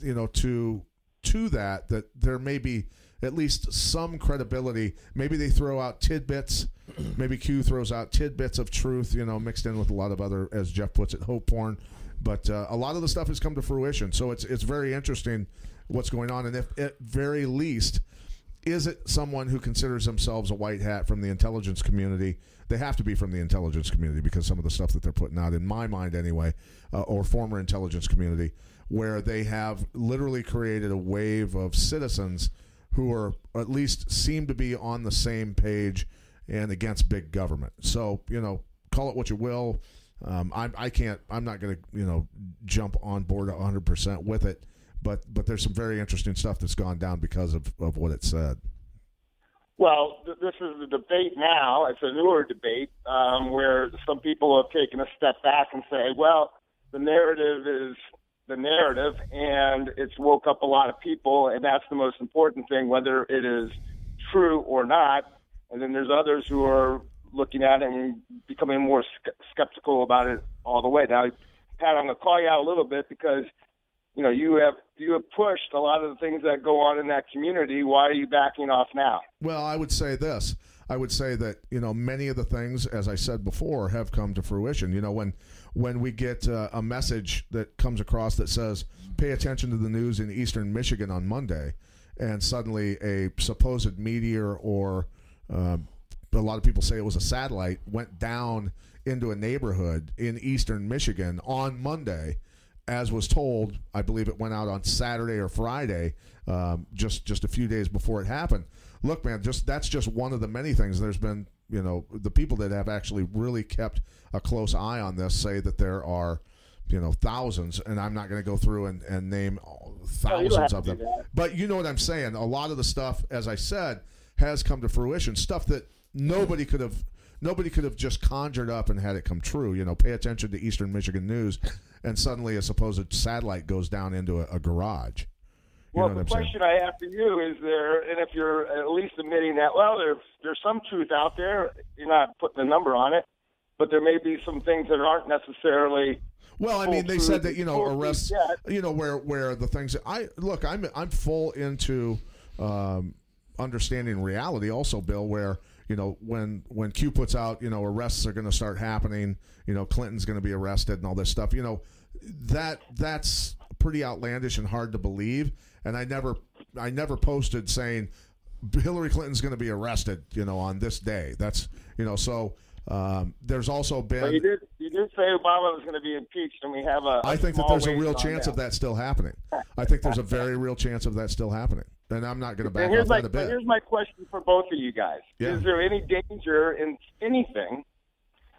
you know, to to that that there may be at least some credibility. Maybe they throw out tidbits. <clears throat> Maybe Q throws out tidbits of truth, you know, mixed in with a lot of other, as Jeff puts it, hope porn. But uh, a lot of the stuff has come to fruition, so it's it's very interesting what's going on. And if at very least, is it someone who considers themselves a white hat from the intelligence community? They have to be from the intelligence community because some of the stuff that they're putting out, in my mind anyway, uh, or former intelligence community, where they have literally created a wave of citizens who are at least seem to be on the same page and against big government. So you know, call it what you will. Um, I, I can't. I'm not going to you know jump on board 100 percent with it. But but there's some very interesting stuff that's gone down because of, of what it said. Well, th- this is the debate now. It's a newer debate um, where some people have taken a step back and say, well, the narrative is the narrative, and it's woke up a lot of people, and that's the most important thing, whether it is true or not. And then there's others who are looking at it and becoming more sk- skeptical about it all the way. Now, Pat, I'm going to call you out a little bit because you know you have you have pushed a lot of the things that go on in that community. Why are you backing off now? Well, I would say this. I would say that you know many of the things, as I said before, have come to fruition. You know when when we get uh, a message that comes across that says, "Pay attention to the news in Eastern Michigan on Monday," and suddenly a supposed meteor or uh, a lot of people say it was a satellite went down into a neighborhood in Eastern Michigan on Monday as was told, I believe it went out on Saturday or Friday, um, just just a few days before it happened. Look, man, just that's just one of the many things. There's been, you know, the people that have actually really kept a close eye on this say that there are, you know, thousands, and I'm not going to go through and, and name thousands have of them. But you know what I'm saying. A lot of the stuff, as I said, has come to fruition. Stuff that nobody could have nobody could have just conjured up and had it come true. You know, pay attention to Eastern Michigan news, and suddenly a supposed satellite goes down into a, a garage. You Well, the I'm saying? question I have for you is there, and if you're at least admitting that, well, there's there's some truth out there. You're not putting a number on it, but there may be some things that aren't necessarily. Well, I mean, they said that you know arrests. You know where where the things I look. I'm I'm full into um, understanding reality. Also, Bill, where you know when when Q puts out you know arrests are going to start happening. You know Clinton's going to be arrested and all this stuff. You know that that's pretty outlandish and hard to believe. And I never I never posted saying Hillary Clinton's going to be arrested. You know on this day. That's you know so. Um, there's also been. You did you did say Obama was going to be impeached, and we have a. I think that there's a real chance that. of that still happening. I think there's a very real chance of that still happening. And I'm not going to back And here's off my that a but here's my question for both of you guys: Yeah. Is there any danger in anything?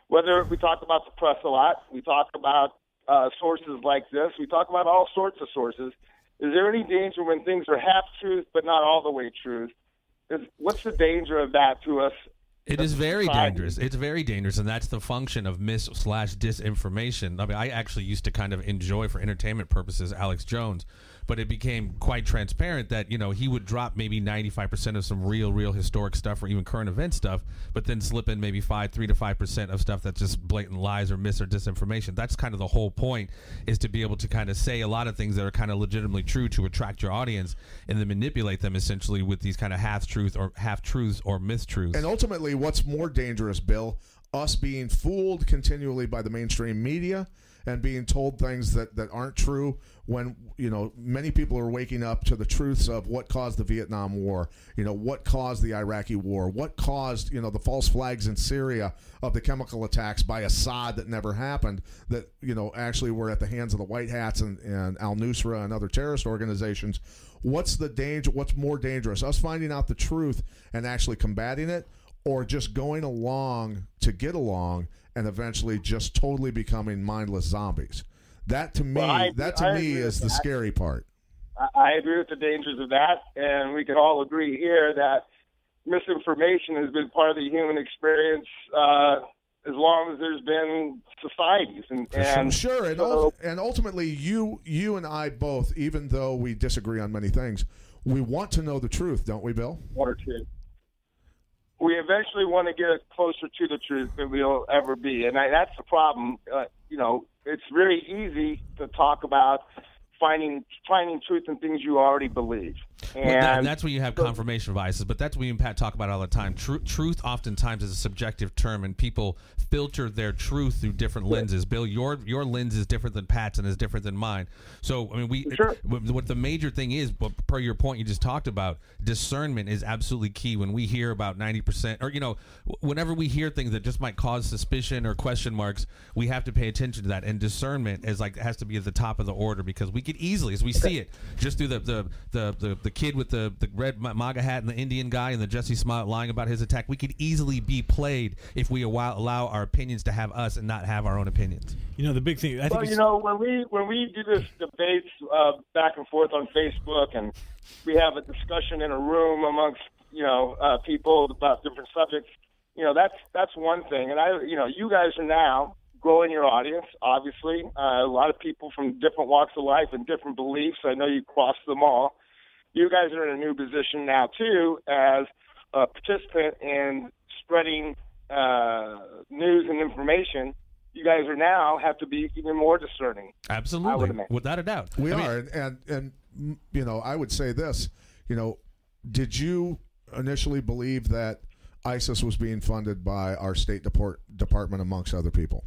Whether we talk about the press a lot, we talk about uh, sources like this, we talk about all sorts of sources. Is there any danger when things are half truth but not all the way truth? Is, what's the danger of that to us It is very society. dangerous. It's very dangerous, and that's the function of mis slash disinformation. I mean, I actually used to kind of enjoy, for entertainment purposes, Alex Jones, but it became quite transparent that you know he would drop maybe ninety five percent of some real, real historic stuff or even current event stuff, but then slip in maybe five, three to five percent of stuff that's just blatant lies or mis or disinformation. That's kind of the whole point, is to be able to kind of say a lot of things that are kind of legitimately true to attract your audience, and then manipulate them essentially with these kind of half truth or half truths or mistruths. And ultimately, what's more dangerous, Bill? Us being fooled continually by the mainstream media and being told things that, that aren't true when, you know, many people are waking up to the truths of what caused the Vietnam War, you know, what caused the Iraqi War, what caused, you know, the false flags in Syria of the chemical attacks by Assad that never happened, that, you know, actually were at the hands of the White Hats and, and Al Nusra and other terrorist organizations. What's the danger? What's more dangerous? Us finding out the truth and actually combating it, or just going along to get along and eventually just totally becoming mindless zombies. That to me, Well, I- that to I me is the that. scary part. I, I agree with the dangers of that, and we can all agree here that misinformation has been part of the human experience uh, as long as there's been societies. And, and sure, and, so- and ultimately, you you and I both, even though we disagree on many things, we want to know the truth, don't we, Bill? one or two. We eventually want to get closer to the truth than we'll ever be, and I, that's the problem. Uh, you know, it's really easy to talk about finding finding truth in things you already believe, Well, that- that's when you have confirmation biases, but that's what you and Pat talk about all the time. Tru- truth oftentimes is a subjective term, and people filter their truth through different lenses. Bill, your your lens is different than Pat's and is different than mine. So, I mean, we Sure. what the major thing is, but per your point you just talked about, discernment is absolutely key. When we hear about ninety percent, or you know, whenever we hear things that just might cause suspicion or question marks, we have to pay attention to that. And discernment is like has to be at the top of the order because we could easily, as we see it, just through the the the, the, the kid with the, the red MAGA hat and the Indian guy and the Jesse Smollett lying about his attack, we could easily be played if we allow, allow our opinions to have us and not have our own opinions. You know, the big thing. I think Well, you know, when we when we do this debates uh, back and forth on Facebook, and we have a discussion in a room amongst you know uh, people about different subjects, you know, that's that's one thing. And I, you know, you guys are now growing your audience. Obviously, uh, a lot of people from different walks of life and different beliefs. I know you cross them all. You guys are in a new position now too, as a participant in spreading uh, news and information. You guys are now have to be even more discerning. Absolutely, without a doubt. We I mean, are, and, and and you know, I would say this. You know, did you initially believe that ISIS was being funded by our State Deport, Department amongst other people?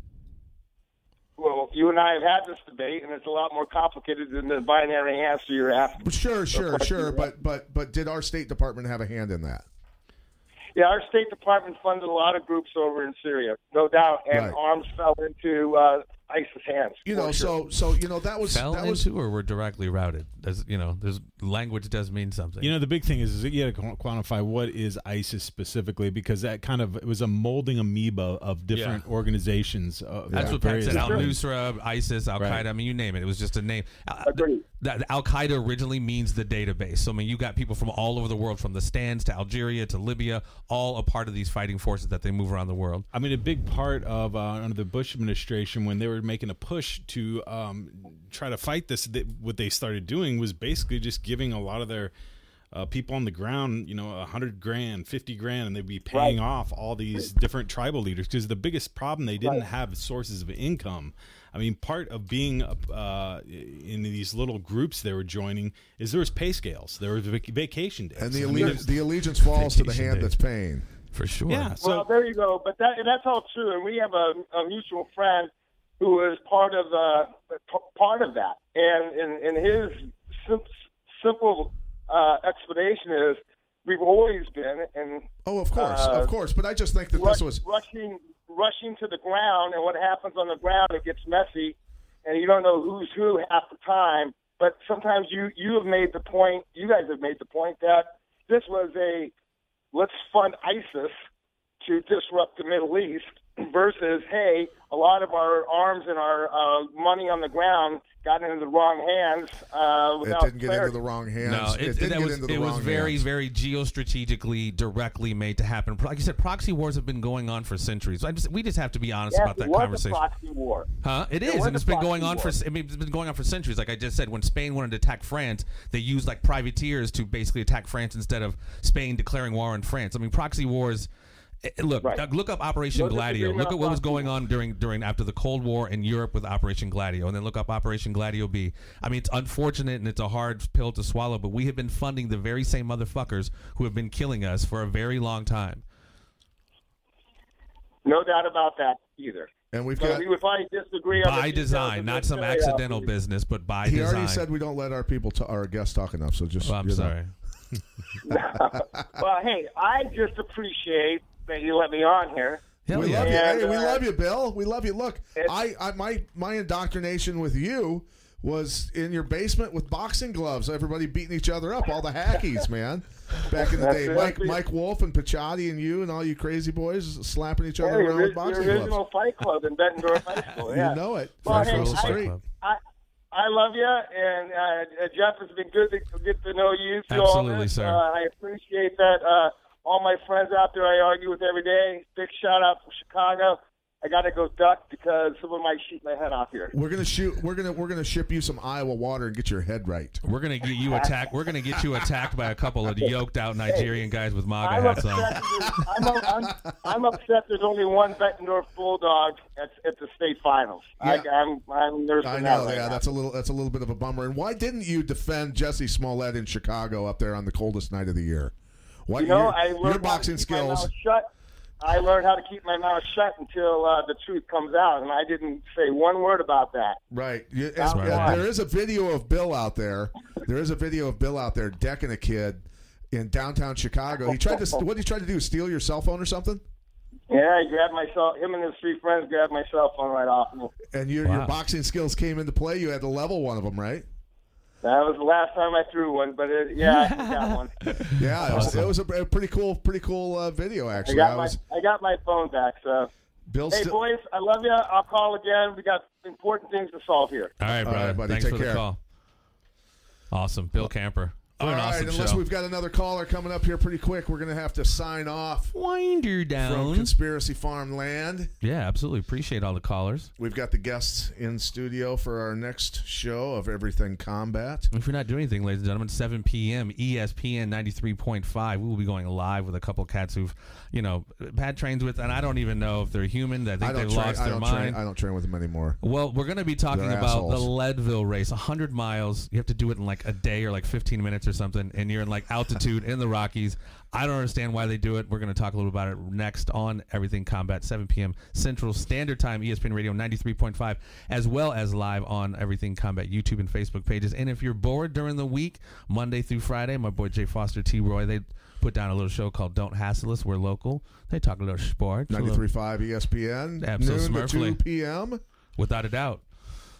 You and I have had this debate, and it's a lot more complicated than the binary answer you're asking. Sure, sure, sure. But but but did our State Department have a hand in that? Yeah, our State Department funded a lot of groups over in Syria, no doubt, and Right. arms fell into uh, ISIS hands. You know, sure. so so you know that was fell that was into or were directly routed. There's, you know, there's language does mean something. You know, the big thing is, is that you got to quantify what is ISIS specifically because that kind of it was a molding amoeba of different organizations. Uh, That's of what Pat various said. Al Nusra, ISIS, Al Qaeda. Right. I mean, you name it. It was just a name. Uh, Agreed. That Al Qaeda originally means the database. So I mean, you got people from all over the world, from the stands to Algeria to Libya, all a part of these fighting forces that they move around the world. I mean, a big part of uh, under the Bush administration when they were making a push to um, try to fight this, th- what they started doing was basically just giving a lot of their uh, people on the ground, you know, a hundred grand, fifty grand, and they'd be paying off all these different tribal leaders because the biggest problem they didn't have sources of income. I mean, part of being uh, in these little groups they were joining is there was pay scales, there was vac- vacation days, and the I mean, allegiance the allegiance falls to the hand days. that's paying. For sure. yeah. So well, there you go. But that that's all true, and we have a, a mutual friend who is part of uh, p- part of that. And in, in his sim- simple uh, explanation is, we've always been and Oh, of course, Uh, of course. But I just think that rush, this was rushing rushing to the ground, and what happens on the ground, it gets messy, and you don't know who's who half the time. But sometimes you you have made the point, you guys have made the point that this was a let's fund ISIS to disrupt the Middle East, versus hey, a lot of our arms and our uh, money on the ground got into the wrong hands. Uh, It didn't get clarity. into the wrong hands. No, it, it, didn't get was into the it wrong was very hands. very geostrategically directly made to happen. Like you said, proxy wars have been going on for centuries. I just, we just have to be honest Yes, about it that was conversation. a proxy war. Huh? It There is, was and it's been going on for. I mean, it's been going on for centuries. Like I just said, when Spain wanted to attack France, they used like privateers to basically attack France instead of Spain declaring war on France. I mean, proxy wars. Eh, Look, Right. uh, look up Operation No Gladio. Look at what was going on during during after the Cold War in Europe with Operation Gladio, and then look up Operation Gladio B. I mean, it's unfortunate and it's a hard pill to swallow, but we have been funding the very same motherfuckers who have been killing us for a very long time. No doubt about that either. and we've But got. if I disagree on the By design, not some say, accidental business, but by He design. already said we don't let our people, t- our guests talk enough. So just. Oh, I'm you know. sorry. <laughs> well, hey, I just appreciate that you let me on here. Hell we yeah. love you. And, Hey, we uh, love you, Bill. We love you. Look, I, I my my indoctrination with you was in your basement with boxing gloves. Everybody beating each other up. All the hackies, man. Back in the day. Mike Mike Wolf and Pachotti and you and all you crazy boys slapping each other Hey, around the, with boxing the original gloves. Fight Club in Bettendorf High <laughs> School. Yeah. You know it. Well, hey, I- I, I love you, and uh, uh, Jeff, it's been good to get to know you through all Absolutely, sir. Uh, I appreciate that. All my friends out there I argue with every day. Big shout out from Chicago. I got to go duck because someone might shoot my head off here. We're gonna shoot. We're gonna we're gonna ship you some Iowa water and get your head right. We're gonna get you attacked. We're gonna get you attacked by a couple of yoked out Nigerian guys with MAGA I'm hats upset, on. I'm, I'm, I'm upset there's only one Bettendorf Bulldog at, at the state finals. I, Yeah. I'm, I'm nursing I that know. right Yeah, now. that's a little that's a little bit of a bummer. And why didn't you defend Jesse Smollett in Chicago up there on the coldest night of the year? What You know, your, I learned your boxing to keep my skills? shut. I learned how to keep my mouth shut until uh, the truth comes out, and I didn't say one word about that. Right. You, right. and there is a video of Bill out there. There is a video of Bill out there decking a kid in downtown Chicago. He tried to. What did he try to do? Steal your cell phone or something? Yeah, he grabbed my cell. Him and his three friends grabbed my cell phone right off me. And your Wow. your boxing skills came into play. You had to level one of them, right? That was the last time I threw one, but it, yeah, I got one. <laughs> Yeah, it was, it was a, a pretty cool, pretty cool uh, video. I Actually, got I my was I got my phone back. So Bill. hey, still, boys, I love you. I'll call again. We got important things to solve here. All right, brother. right, buddy. Thanks Take for the call. Awesome, Bill Camper. All right, awesome unless show. we've got another caller coming up here pretty quick, we're going to have to sign off Winder down from. Conspiracy Farm Land. Yeah, absolutely. Appreciate all the callers. We've got the guests in studio for our next show of Everything Combat. If you're not doing anything, ladies and gentlemen, 7 p.m. ESPN 93.5. We will be going live with a couple cats who've, you know, had trains with, and I don't even know if they're human. I think I don't they've train. lost I their don't mind. train. I don't train with them anymore. Well, we're going to be talking They're about the. Leadville race, 100 miles. You have to do it in like a day or like 15 minutes or something, and you're in like altitude in the Rockies. I don't understand why they do it. We're going to talk a little about it next on Everything Combat, 7 p.m. Central Standard Time, ESPN Radio 93.5, as well as live on Everything Combat YouTube and Facebook pages. And if you're bored during the week, Monday through Friday, my boy Jay Foster, T. Roy, they put down a little show called Don't Hassle Us. We're local. They talk a little sports, little- 93.5 ESPN. Absolutely. Noon to 2 p.m. without a doubt.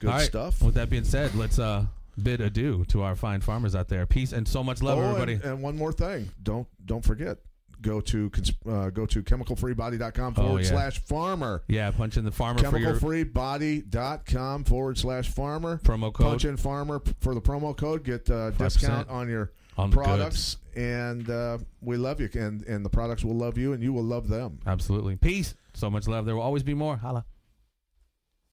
Good right, stuff. With that being said, let's uh, bid adieu to our fine farmers out there. Peace and so much love, oh, everybody. And, and one more thing. Don't don't forget. Go to uh, go to chemicalfreebody.com forward Oh, yeah. slash farmer. yeah, punch in the farmer your chemicalfreebody.com forward slash farmer. promo code. Punch in farmer for the promo code. Get uh, discount on your on products, and uh, we love you. And and the products will love you, and you will love them. Absolutely. Peace. So much love. There will always be more. Holla.